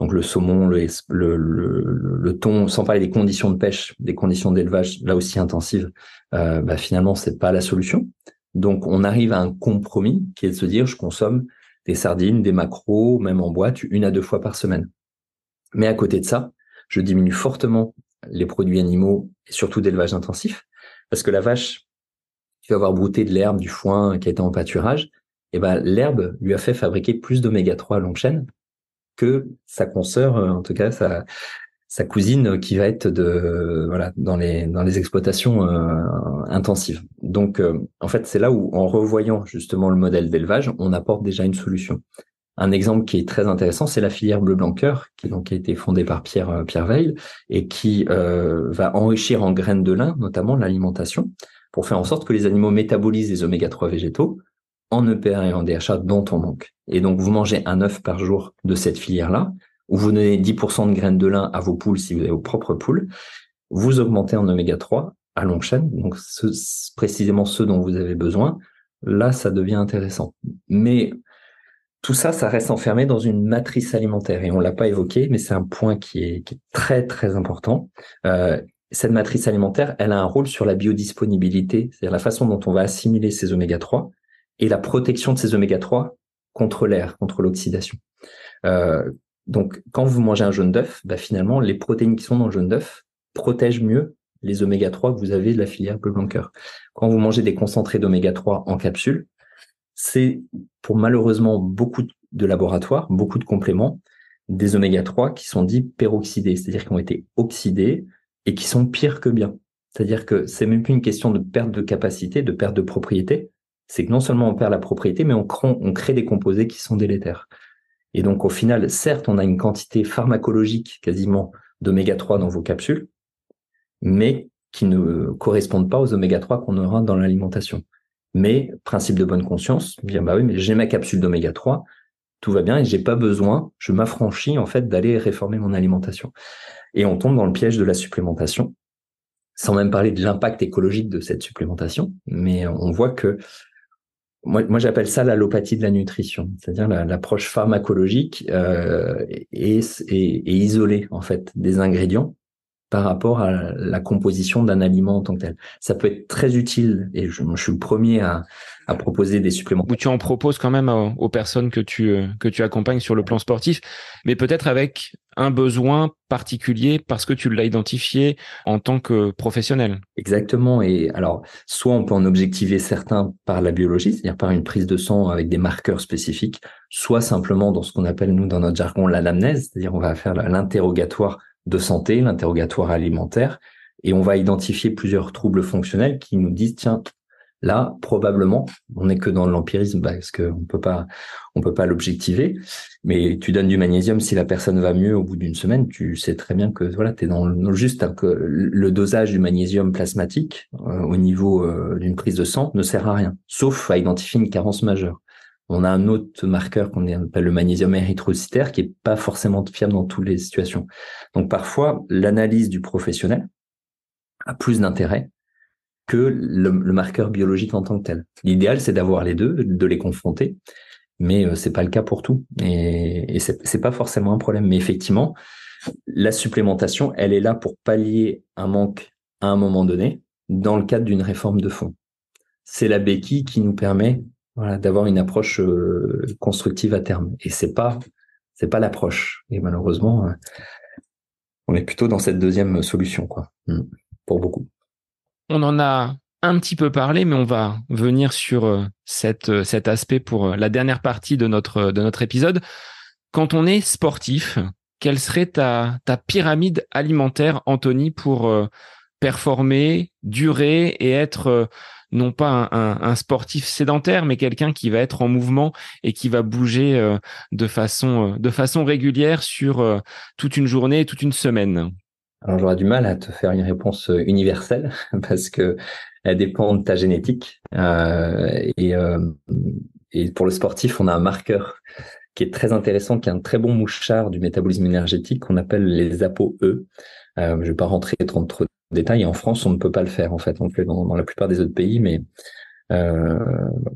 donc le saumon, le, le, le, thon, sans parler des conditions de pêche, des conditions d'élevage là aussi intensives, euh, bah finalement c'est pas la solution. Donc, on arrive à un compromis qui est de se dire, je consomme des sardines, des macros, même en boîte, une à deux fois par semaine. Mais à côté de ça, je diminue fortement les produits animaux et surtout d'élevage intensif, parce que la vache qui va avoir brouté de l'herbe, du foin, qui a été en pâturage, eh ben, l'herbe lui a fait fabriquer plus d'oméga 3 à longue chaîne que sa consoeur, en tout cas, sa, sa cousine qui va être de voilà dans les dans les exploitations euh, intensives. Donc euh, en fait c'est là où en revoyant justement le modèle d'élevage, on apporte déjà une solution. Un exemple qui est très intéressant, c'est la filière bleu blanc cœur qui donc a été fondée par Pierre euh, Pierre Veil et qui va enrichir en graines de lin notamment l'alimentation pour faire en sorte que les animaux métabolisent les oméga 3 végétaux en EPA et en DHA dont on manque. Et donc vous mangez un œuf par jour de cette filière là où vous donnez 10% de graines de lin à vos poules si vous avez vos propres poules, vous augmentez en oméga 3 à longue chaîne, donc précisément ceux dont vous avez besoin, là ça devient intéressant. Mais tout ça, ça reste enfermé dans une matrice alimentaire et on l'a pas évoqué, mais c'est un point qui est, très très important. Euh, cette matrice alimentaire, elle a un rôle sur la biodisponibilité, c'est-à-dire la façon dont on va assimiler ces oméga 3 et la protection de ces oméga 3 contre l'air, contre l'oxydation. Euh, donc, quand vous mangez un jaune d'œuf, bah, finalement, les protéines qui sont dans le jaune d'œuf protègent mieux les oméga 3 que vous avez de la filière bleu blanc Quand vous mangez des concentrés d'oméga 3 en capsule, c'est pour malheureusement beaucoup de laboratoires, beaucoup de compléments, des oméga 3 qui sont dits peroxydés, c'est-à-dire qui ont été oxydés et qui sont pires que bien. C'est-à-dire que c'est même plus une question de perte de capacité, de perte de propriété. C'est que non seulement on perd la propriété, mais on crée des composés qui sont délétères. Et donc, au final, certes, on a une quantité pharmacologique quasiment d'oméga 3 dans vos capsules, mais qui ne correspondent pas aux oméga 3 qu'on aura dans l'alimentation. Mais, principe de bonne conscience, bien, bah oui, mais j'ai ma capsule d'oméga 3, tout va bien et j'ai pas besoin, je m'affranchis en fait d'aller réformer mon alimentation. Et on tombe dans le piège de la supplémentation, sans même parler de l'impact écologique de cette supplémentation, mais on voit que moi, j'appelle ça l'allopathie de la nutrition, c'est-à-dire l'approche pharmacologique euh, et, et, isolée en fait des ingrédients par rapport à la composition d'un aliment en tant que tel. Ça peut être très utile et je, suis le premier à, proposer des suppléments. Ou tu en proposes quand même aux, personnes que tu euh, que tu accompagnes sur le plan sportif, mais peut-être avec un besoin particulier parce que tu l'as identifié en tant que professionnel. Exactement. Et alors, soit on peut en objectiver certains par la biologie, c'est-à-dire par une prise de sang avec des marqueurs spécifiques, soit simplement dans ce qu'on appelle nous dans notre jargon l'anamnèse, c'est-à-dire on va faire l'interrogatoire de santé, l'interrogatoire alimentaire, et on va identifier plusieurs troubles fonctionnels qui nous disent tiens là probablement on n'est que dans l'empirisme parce qu'on peut pas on peut pas l'objectiver mais tu donnes du magnésium si la personne va mieux au bout d'une semaine tu sais très bien que voilà tu es dans le juste que le dosage du magnésium plasmatique euh, au niveau euh, d'une prise de sang ne sert à rien sauf à identifier une carence majeure on a un autre marqueur qu'on appelle le magnésium érythrocytaire qui est pas forcément fiable dans toutes les situations. Donc parfois, l'analyse du professionnel a plus d'intérêt que le, marqueur biologique en tant que tel. L'idéal, c'est d'avoir les deux, de les confronter, mais euh, c'est pas le cas pour tout. Et, et c'est pas forcément un problème. Mais effectivement, la supplémentation, elle est là pour pallier un manque à un moment donné dans le cadre d'une réforme de fond. C'est la béquille qui nous permet voilà, d'avoir une approche euh, constructive à terme. Et c'est pas, c'est pas l'approche. Et malheureusement, euh, on est plutôt dans cette deuxième solution, quoi, hmm, pour beaucoup. On en a un petit peu parlé, mais on va venir sur euh, cette, cet aspect pour la dernière partie de notre, de notre épisode. Quand on est sportif, quelle serait ta, ta pyramide alimentaire, Anthony, pour performer, durer et être non pas un, sportif sédentaire, mais quelqu'un qui va être en mouvement et qui va bouger euh, de façon euh, de façon régulière sur euh, toute une journée, toute une semaine? Alors j'aurais du mal à te faire une réponse universelle parce que elle dépend de ta génétique et, et pour le sportif, on a un marqueur qui est très intéressant, qui est un très bon mouchard du métabolisme énergétique qu'on appelle les ApoE. Euh, je ne vais pas rentrer trop, trop détails. En France, on ne peut pas le faire. En fait, on le fait dans, la plupart des autres pays, mais euh,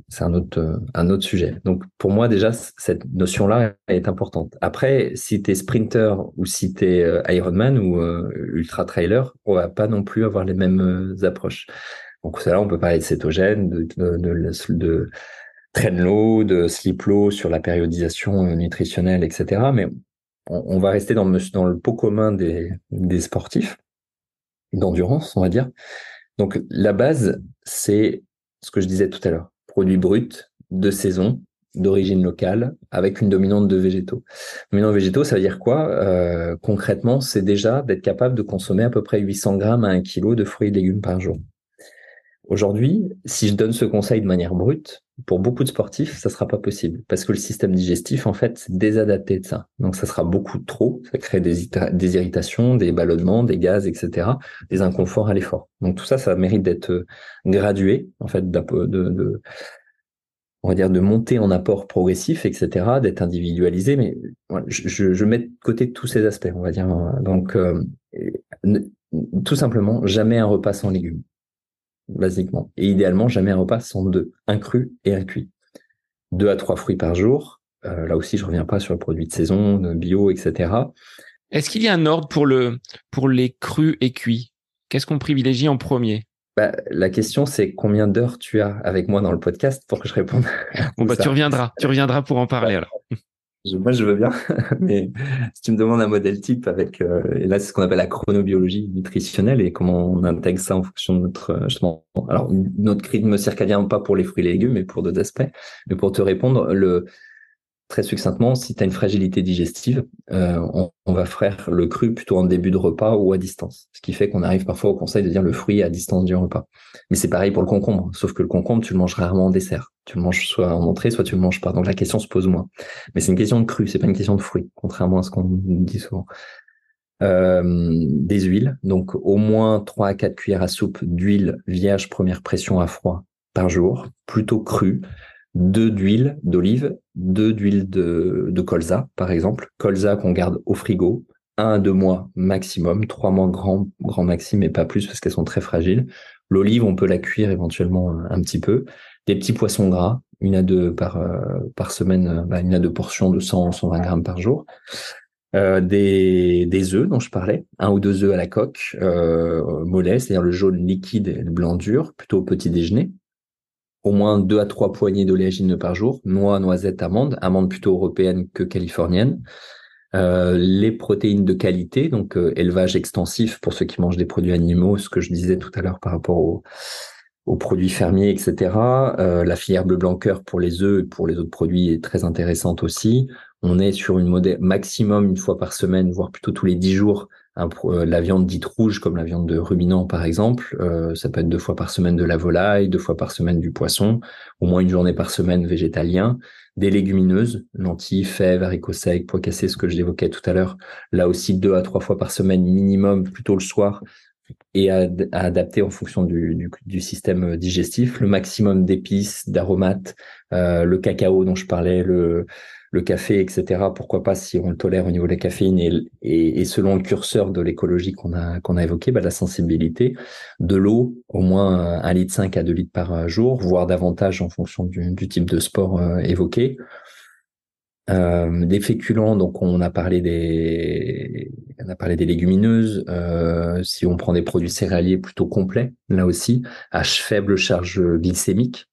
c'est un autre un autre sujet. Donc pour moi déjà cette notion là est importante. Après si tu es sprinter ou si tu es euh, Ironman ou euh, ultra trailer, on va pas non plus avoir les mêmes approches. Donc là on peut parler de cétogène, de de, de, de train low, de sleep low sur la périodisation nutritionnelle, etc. Mais on, on va rester dans, dans le pot commun des, des sportifs d'endurance, on va dire. Donc la base, c'est ce que je disais tout à l'heure, produits bruts de saison, d'origine locale, avec une dominante de végétaux. Dominante végétaux, ça veut dire quoi? Euh, Concrètement, c'est déjà d'être capable de consommer à peu près 800 grammes à 1 kg de fruits et légumes par jour. Aujourd'hui, si je donne ce conseil de manière brute, pour beaucoup de sportifs, ça sera pas possible parce que le système digestif, en fait, c'est désadapté de ça. Donc, ça sera beaucoup trop. Ça crée des, irritations, des ballonnements, des gaz, etc., des inconforts à l'effort. Donc, tout ça, ça mérite d'être euh, gradué, en fait, de, de, on va dire, de monter en apport progressif, etc., d'être individualisé. Mais je, je, mets de côté tous ces aspects, on va dire. Donc, euh, tout simplement, jamais un repas sans légumes basiquement. Et idéalement, jamais un repas sans deux, un cru et un cuit. Deux à trois fruits par jour. Euh, là aussi, je reviens pas sur le produit de saison, de bio, etc. Est-ce qu'il y a un ordre pour le pour les crus et cuits? Qu'est-ce qu'on privilégie en premier? Bah, la question, c'est combien d'heures tu as avec moi dans le podcast pour que je réponde. Bon, bah, tu reviendras, tu reviendras pour en parler alors. Moi, je veux bien, mais si tu me demandes un modèle type avec, euh, et là, c'est ce qu'on appelle la chronobiologie nutritionnelle et comment on intègre ça en fonction de notre, euh, justement, alors, notre rythme circadien, pas pour les fruits et légumes, mais pour d'autres aspects. Mais pour te répondre, le, très succinctement, si tu as une fragilité digestive, euh, on, va faire le cru plutôt en début de repas ou à distance. Ce qui fait qu'on arrive parfois au conseil de dire le fruit à distance du repas. Mais c'est pareil pour le concombre, sauf que le concombre, tu le manges rarement en dessert. Tu le manges soit en entrée, soit tu le manges pas. Donc la question se pose moins. Mais c'est une question de cru, c'est pas une question de fruit, contrairement à ce qu'on dit souvent. Euh, des huiles, donc au moins 3 à 4 cuillères à soupe d'huile vierge première pression à froid par jour, plutôt cru deux d'huile d'olive, deux d'huile de, de colza, par exemple. Colza qu'on garde au frigo, un à deux mois maximum, trois mois grand, grand maximum, mais pas plus parce qu'elles sont très fragiles. L'olive, on peut la cuire éventuellement un petit peu. Des petits poissons gras, une à deux par, euh, par semaine, bah, une à deux portions de 100, 120 grammes par jour. Euh, des, des œufs dont je parlais, un ou deux œufs à la coque, euh, mollet, c'est-à-dire le jaune liquide et le blanc dur, plutôt au petit déjeuner au moins deux à trois poignées d'oléagineux par jour, noix, noisettes, amandes, amandes plutôt européennes que californiennes. Euh, les protéines de qualité, donc euh, élevage extensif pour ceux qui mangent des produits animaux, ce que je disais tout à l'heure par rapport aux, produits fermiers, etc. Euh, la filière bleu blanc cœur pour les œufs et pour les autres produits est très intéressante aussi. On est sur une modèle maximum une fois par semaine, voire plutôt tous les dix jours, euh, la viande dite rouge, comme la viande de ruminant par exemple, euh, ça peut être deux fois par semaine de la volaille, deux fois par semaine du poisson, au moins une journée par semaine végétalien, des légumineuses, lentilles, fèves, haricots secs, pois cassés, ce que j'évoquais tout à l'heure, là aussi deux à trois fois par semaine minimum, plutôt le soir, et à, adapter en fonction du, système digestif, le maximum d'épices, d'aromates, euh, le cacao dont je parlais, le, le café, etc. Pourquoi pas si on le tolère au niveau de la caféine et, selon le curseur de l'écologie qu'on a évoqué, bah, la sensibilité, de l'eau, au moins 1 litre 5 à 2 litres par jour, voire davantage en fonction du, type de sport euh, évoqué. Euh, des féculents, donc on a parlé des, légumineuses. Euh, si on prend des produits céréaliers plutôt complets, là aussi, à faible charge glycémique,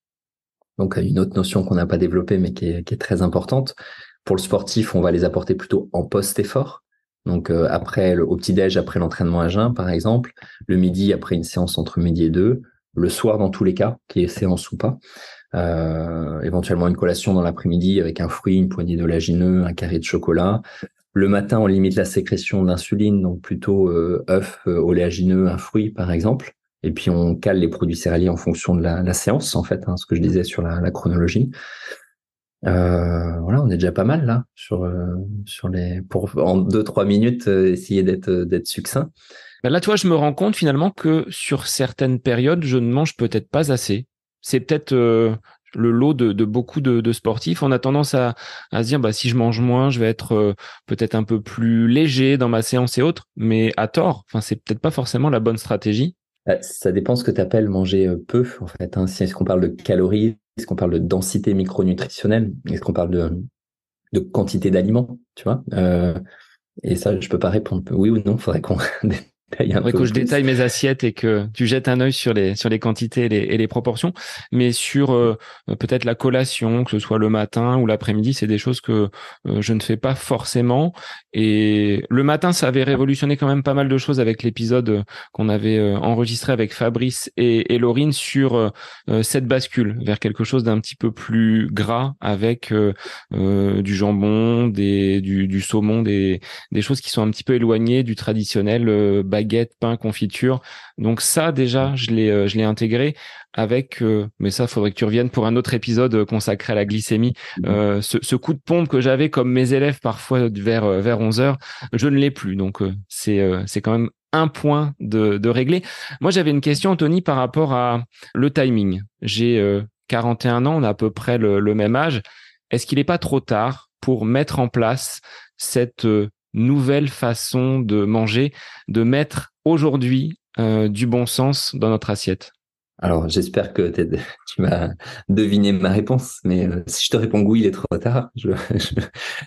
donc une autre notion qu'on n'a pas développée mais qui est, très importante. Pour le sportif, on va les apporter plutôt en post-effort. Donc euh, après le, au petit-déj, après l'entraînement à jeun, par exemple, le midi après une séance entre midi et deux, le soir dans tous les cas, qui est séance ou pas, euh, éventuellement une collation dans l'après-midi avec un fruit, une poignée d'oléagineux, un carré de chocolat. Le matin, on limite la sécrétion d'insuline, donc plutôt euh, œuf, euh, oléagineux, un fruit par exemple. Et puis on cale les produits céréaliers en fonction de la, séance, en fait, hein, ce que je disais sur la, chronologie. Euh, voilà, on est déjà pas mal là sur euh, sur les pour en deux trois minutes euh, essayer d'être d'être succinct. Ben là, toi, je me rends compte finalement que sur certaines périodes, je ne mange peut-être pas assez. C'est peut-être le lot de, beaucoup de, sportifs. On a tendance à, à, se dire, bah, si je mange moins, je vais être peut-être un peu plus léger dans ma séance et autres, mais à tort. Enfin, c'est peut-être pas forcément la bonne stratégie. Bah, ça dépend ce que tu appelles manger euh, peu, en fait. Hein. Est-ce qu'on parle de calories Est-ce qu'on parle de densité micronutritionnelle Est-ce qu'on parle de, de quantité d'aliments Tu vois euh, Et ça, je peux pas répondre. Oui ou non, faudrait qu'on Il faudrait que je détaille mes assiettes et que tu jettes un œil sur les sur les quantités et les, et les proportions, mais sur euh, peut-être la collation, que ce soit le matin ou l'après-midi, c'est des choses que euh, je ne fais pas forcément. Et le matin, ça avait révolutionné quand même pas mal de choses avec l'épisode euh, qu'on avait enregistré avec Fabrice et, et Laurine sur cette bascule vers quelque chose d'un petit peu plus gras avec du jambon, des du, du saumon, des des choses qui sont un petit peu éloignées du traditionnel baguette, pain, confiture. Donc ça déjà, je l'ai euh, je l'ai intégré avec euh, mais ça faudrait que tu reviennes pour un autre épisode euh, consacré à la glycémie. Mmh. ce, coup de pompe que j'avais comme mes élèves parfois vers vers 11 heures, je ne l'ai plus. Donc c'est c'est quand même un point de, de régler. Moi, j'avais une question, Anthony, par rapport à le timing. J'ai 41 ans, on a à peu près le, le même âge. Est-ce qu'il n'est pas trop tard pour mettre en place cette nouvelle façon de manger, de mettre aujourd'hui euh, du bon sens dans notre assiette? Alors, j'espère que tu vas deviner ma réponse, mais euh, si je te réponds oui, il est trop tard, je,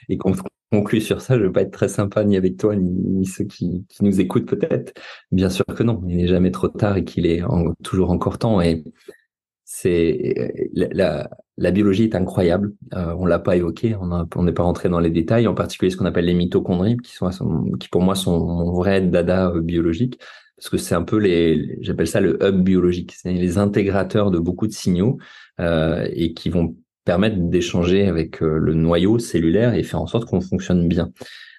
et qu'on conclut sur ça, je ne vais pas être très sympa ni avec toi, ni, ceux qui, nous écoutent peut-être. Bien sûr que non, il n'est jamais trop tard et qu'il est toujours encore temps. Et c'est la, la, biologie est incroyable. Euh, on l'a pas évoqué, on n'est pas rentré dans les détails, en particulier ce qu'on appelle les mitochondries, qui sont qui pour moi sont mon vrai dada euh, biologique, parce que c'est un peu les, j'appelle ça le hub biologique, c'est les intégrateurs de beaucoup de signaux euh, et qui vont permettre d'échanger avec euh, le noyau cellulaire et faire en sorte qu'on fonctionne bien.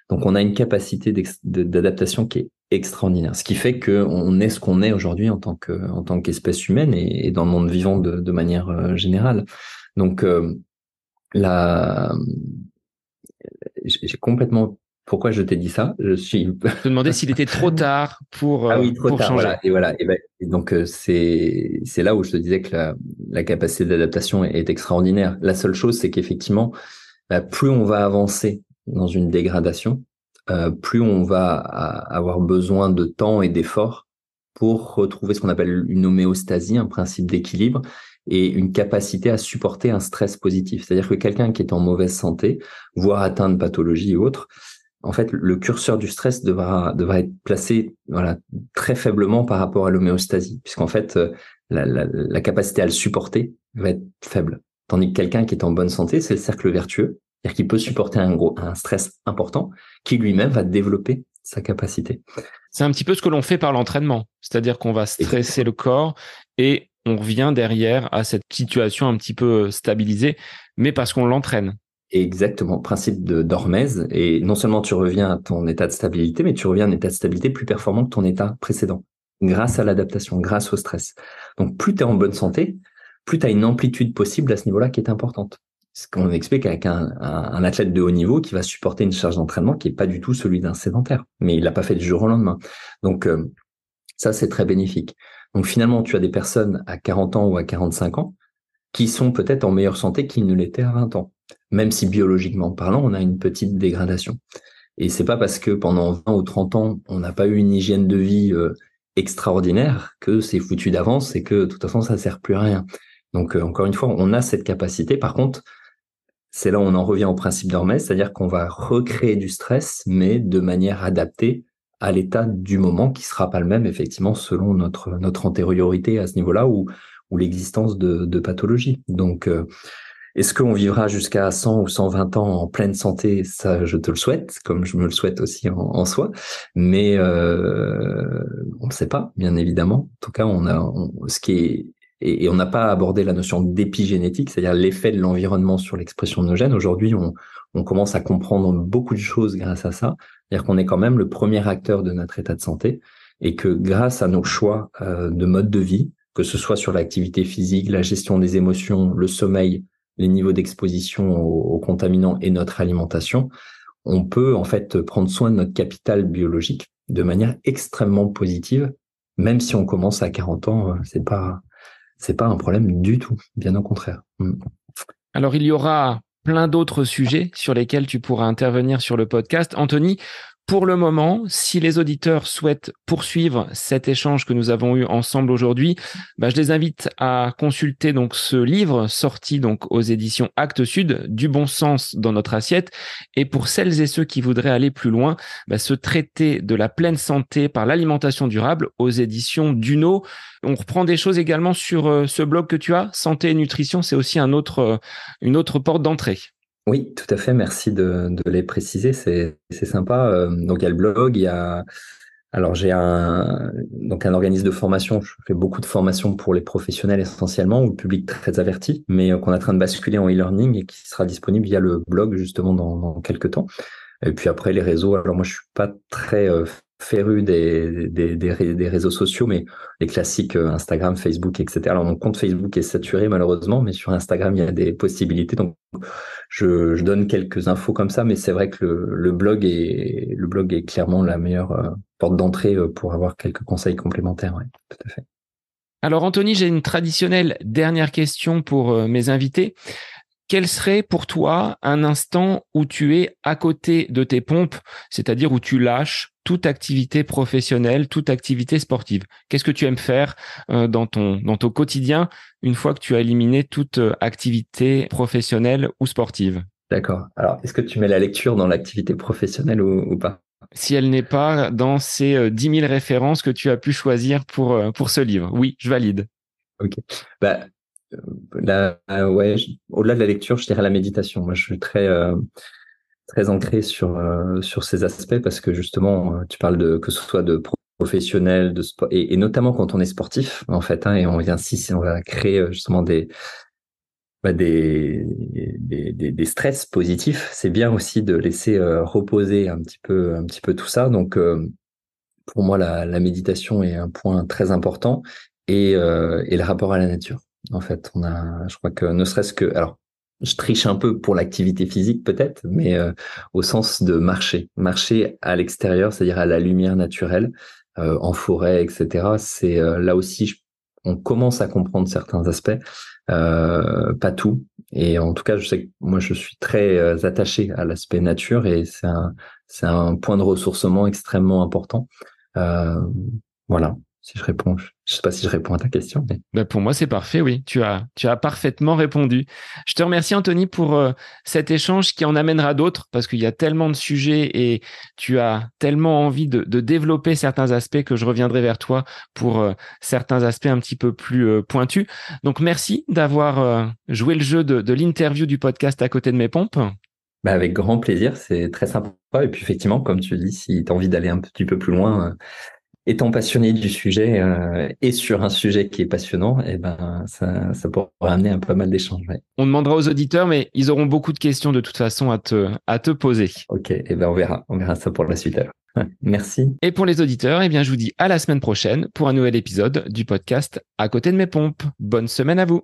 Donc on a une capacité d'adaptation qui est extraordinaire, ce qui fait qu'on est ce qu'on est aujourd'hui en tant que en tant qu'espèce humaine et, dans le monde vivant de, de manière euh, générale. Donc euh, la j'ai complètement pourquoi je t'ai dit ça? Je suis. Je te demandais s'il était trop tard pour. ah oui, trop tard. Changer. Voilà. Et voilà. Et, ben, donc euh, c'est c'est là où je te disais que la, la capacité d'adaptation est, extraordinaire. La seule chose, c'est qu'effectivement, bah, plus on va avancer dans une dégradation, euh, plus on va avoir besoin de temps et d'efforts pour retrouver ce qu'on appelle une homéostasie, un principe d'équilibre et une capacité à supporter un stress positif. C'est-à-dire que quelqu'un qui est en mauvaise santé, voire atteint de pathologie ou autre, en fait, le curseur du stress devra, devra être placé voilà, très faiblement par rapport à l'homéostasie, puisqu'en fait, euh, la, la, la, capacité à le supporter va être faible. Tandis que quelqu'un qui est en bonne santé, c'est le cercle vertueux, c'est-à-dire qu'il peut supporter un, gros, un stress important qui lui-même va développer sa capacité. C'est un petit peu ce que l'on fait par l'entraînement, c'est-à-dire qu'on va stresser le corps et on revient derrière à cette situation un petit peu stabilisée, mais parce qu'on l'entraîne. Exactement, principe de d'hormèse. Et non seulement tu reviens à ton état de stabilité, mais tu reviens à un état de stabilité plus performant que ton état précédent, grâce à l'adaptation, grâce au stress. Donc plus tu es en bonne santé, plus tu as une amplitude possible à ce niveau-là qui est importante ce qu'on explique avec un, athlète de haut niveau qui va supporter une charge d'entraînement qui est pas du tout celui d'un sédentaire, mais il l'a pas fait du jour au lendemain. Donc euh, ça c'est très bénéfique. Donc finalement tu as des personnes à 40 ans ou à 45 ans qui sont peut-être en meilleure santé qu'ils ne l'étaient à 20 ans, même si biologiquement parlant on a une petite dégradation. Et c'est pas parce que pendant 20 ou 30 ans on n'a pas eu une hygiène de vie euh, extraordinaire que c'est foutu d'avance et que de toute façon ça sert plus à rien. Donc euh, encore une fois, on a cette capacité. Par contre, c'est là où on en revient au principe d'Hermès, c'est-à-dire qu'on va recréer du stress, mais de manière adaptée à l'état du moment, qui sera pas le même, effectivement, selon notre, notre antériorité à ce niveau-là ou, ou l'existence de, de pathologie. Donc, euh, est-ce qu'on vivra jusqu'à 100 ou 120 ans en pleine santé? Ça, je te le souhaite, comme je me le souhaite aussi en, soi. Mais euh, on ne sait pas, bien évidemment. En tout cas, on a ce qui est et, on n'a pas abordé la notion d'épigénétique, c'est-à-dire l'effet de l'environnement sur l'expression de nos gènes. Aujourd'hui, on, on, commence à comprendre beaucoup de choses grâce à ça. C'est-à-dire qu'on est quand même le premier acteur de notre état de santé et que grâce à nos choix euh, de mode de vie, que ce soit sur l'activité physique, la gestion des émotions, le sommeil, les niveaux d'exposition aux, contaminants et notre alimentation, on peut en fait prendre soin de notre capital biologique de manière extrêmement positive, même si on commence à 40 ans, euh, c'est pas c'est pas un problème du tout, bien au contraire. Mm. Alors il y aura plein d'autres sujets sur lesquels tu pourras intervenir sur le podcast. Anthony, pour le moment, si les auditeurs souhaitent poursuivre cet échange que nous avons eu ensemble aujourd'hui, bah, je les invite à consulter donc ce livre sorti donc aux éditions Actes Sud, du bon sens dans notre assiette. Et pour celles et ceux qui voudraient aller plus loin, bah, ce traité de la pleine santé par l'alimentation durable aux éditions Duno. On reprend des choses également sur euh, ce blog que tu as, santé et nutrition. C'est aussi euh, une autre porte d'entrée. Oui, tout à fait. Merci de, les préciser. C'est sympa. Euh, donc, il y a le blog, il y a. Alors, j'ai un, organisme de formation. Je fais beaucoup de formations pour les professionnels essentiellement ou le public très averti, mais euh, qu'on est en train de basculer en e-learning et qui sera disponible via le blog justement dans, dans quelques temps. Et puis après, les réseaux. Alors, moi, je suis pas très euh, féru des, des, réseaux sociaux, mais les classiques euh, Instagram, Facebook, etc. Alors mon compte Facebook est saturé malheureusement, mais sur Instagram il y a des possibilités. Donc je, donne quelques infos comme ça, mais c'est vrai que le, blog est le blog est clairement la meilleure euh, porte d'entrée euh, pour avoir quelques conseils complémentaires. Tout à fait. Alors Anthony, j'ai une traditionnelle dernière question pour mes invités quel serait pour toi un instant où tu es à côté de tes pompes, c'est-à-dire où tu lâches toute activité professionnelle, toute activité sportive Qu'est-ce que tu aimes faire euh, dans ton dans ton quotidien une fois que tu as éliminé toute euh, activité professionnelle ou sportive? D'accord. Alors, est-ce que tu mets la lecture dans l'activité professionnelle ou, pas? Si elle n'est pas dans ces 10 euh, 000 références que tu as pu choisir pour, pour ce livre. Oui, je valide. Ok. Bah, ouais, au-delà de la lecture, je dirais la méditation. Moi, je suis très très ancré sur sur ces aspects parce que justement, tu parles de que ce soit de professionnel, de sport, et, notamment quand on est sportif en fait, hein, et on vient si on va créer justement des bah, des, des, des, stress positifs, c'est bien aussi de laisser reposer un petit peu un petit peu tout ça. Donc pour moi, la, méditation est un point très important et, euh, et le rapport à la nature. En fait, on a, je crois que ne serait-ce que, alors, je triche un peu pour l'activité physique peut-être, mais euh, au sens de marcher, marcher à l'extérieur, c'est-à-dire à la lumière naturelle, euh, en forêt, etc. C'est euh, là aussi, on commence à comprendre certains aspects, euh, pas tout. Et en tout cas, je sais que moi, je suis très attaché à l'aspect nature et c'est un, c'est un point de ressourcement extrêmement important. Euh, voilà, si je réponds. Je sais pas si je réponds à ta question. Mais... Ben pour moi, c'est parfait, oui. Tu as, tu as parfaitement répondu. Je te remercie, Anthony, pour euh, cet échange qui en amènera d'autres parce qu'il y a tellement de sujets et tu as tellement envie de, de développer certains aspects que je reviendrai vers toi pour euh, certains aspects un petit peu plus pointus. Donc, merci d'avoir joué le jeu de, de l'interview du podcast à côté de mes pompes. Bah avec grand plaisir, c'est très sympa. Et puis effectivement, comme tu dis, si tu as envie d'aller un petit peu plus loin, euh, étant passionné du sujet euh, et sur un sujet qui est passionnant, et eh ben ça, ça pourra amener un pas mal d'échanges. On demandera aux auditeurs, mais ils auront beaucoup de questions de toute façon à te, à te poser. Ok, et eh ben on verra, on verra ça pour la suite Merci. Et pour les auditeurs, eh bien je vous dis à la semaine prochaine pour un nouvel épisode du podcast À côté de mes pompes. Bonne semaine à vous.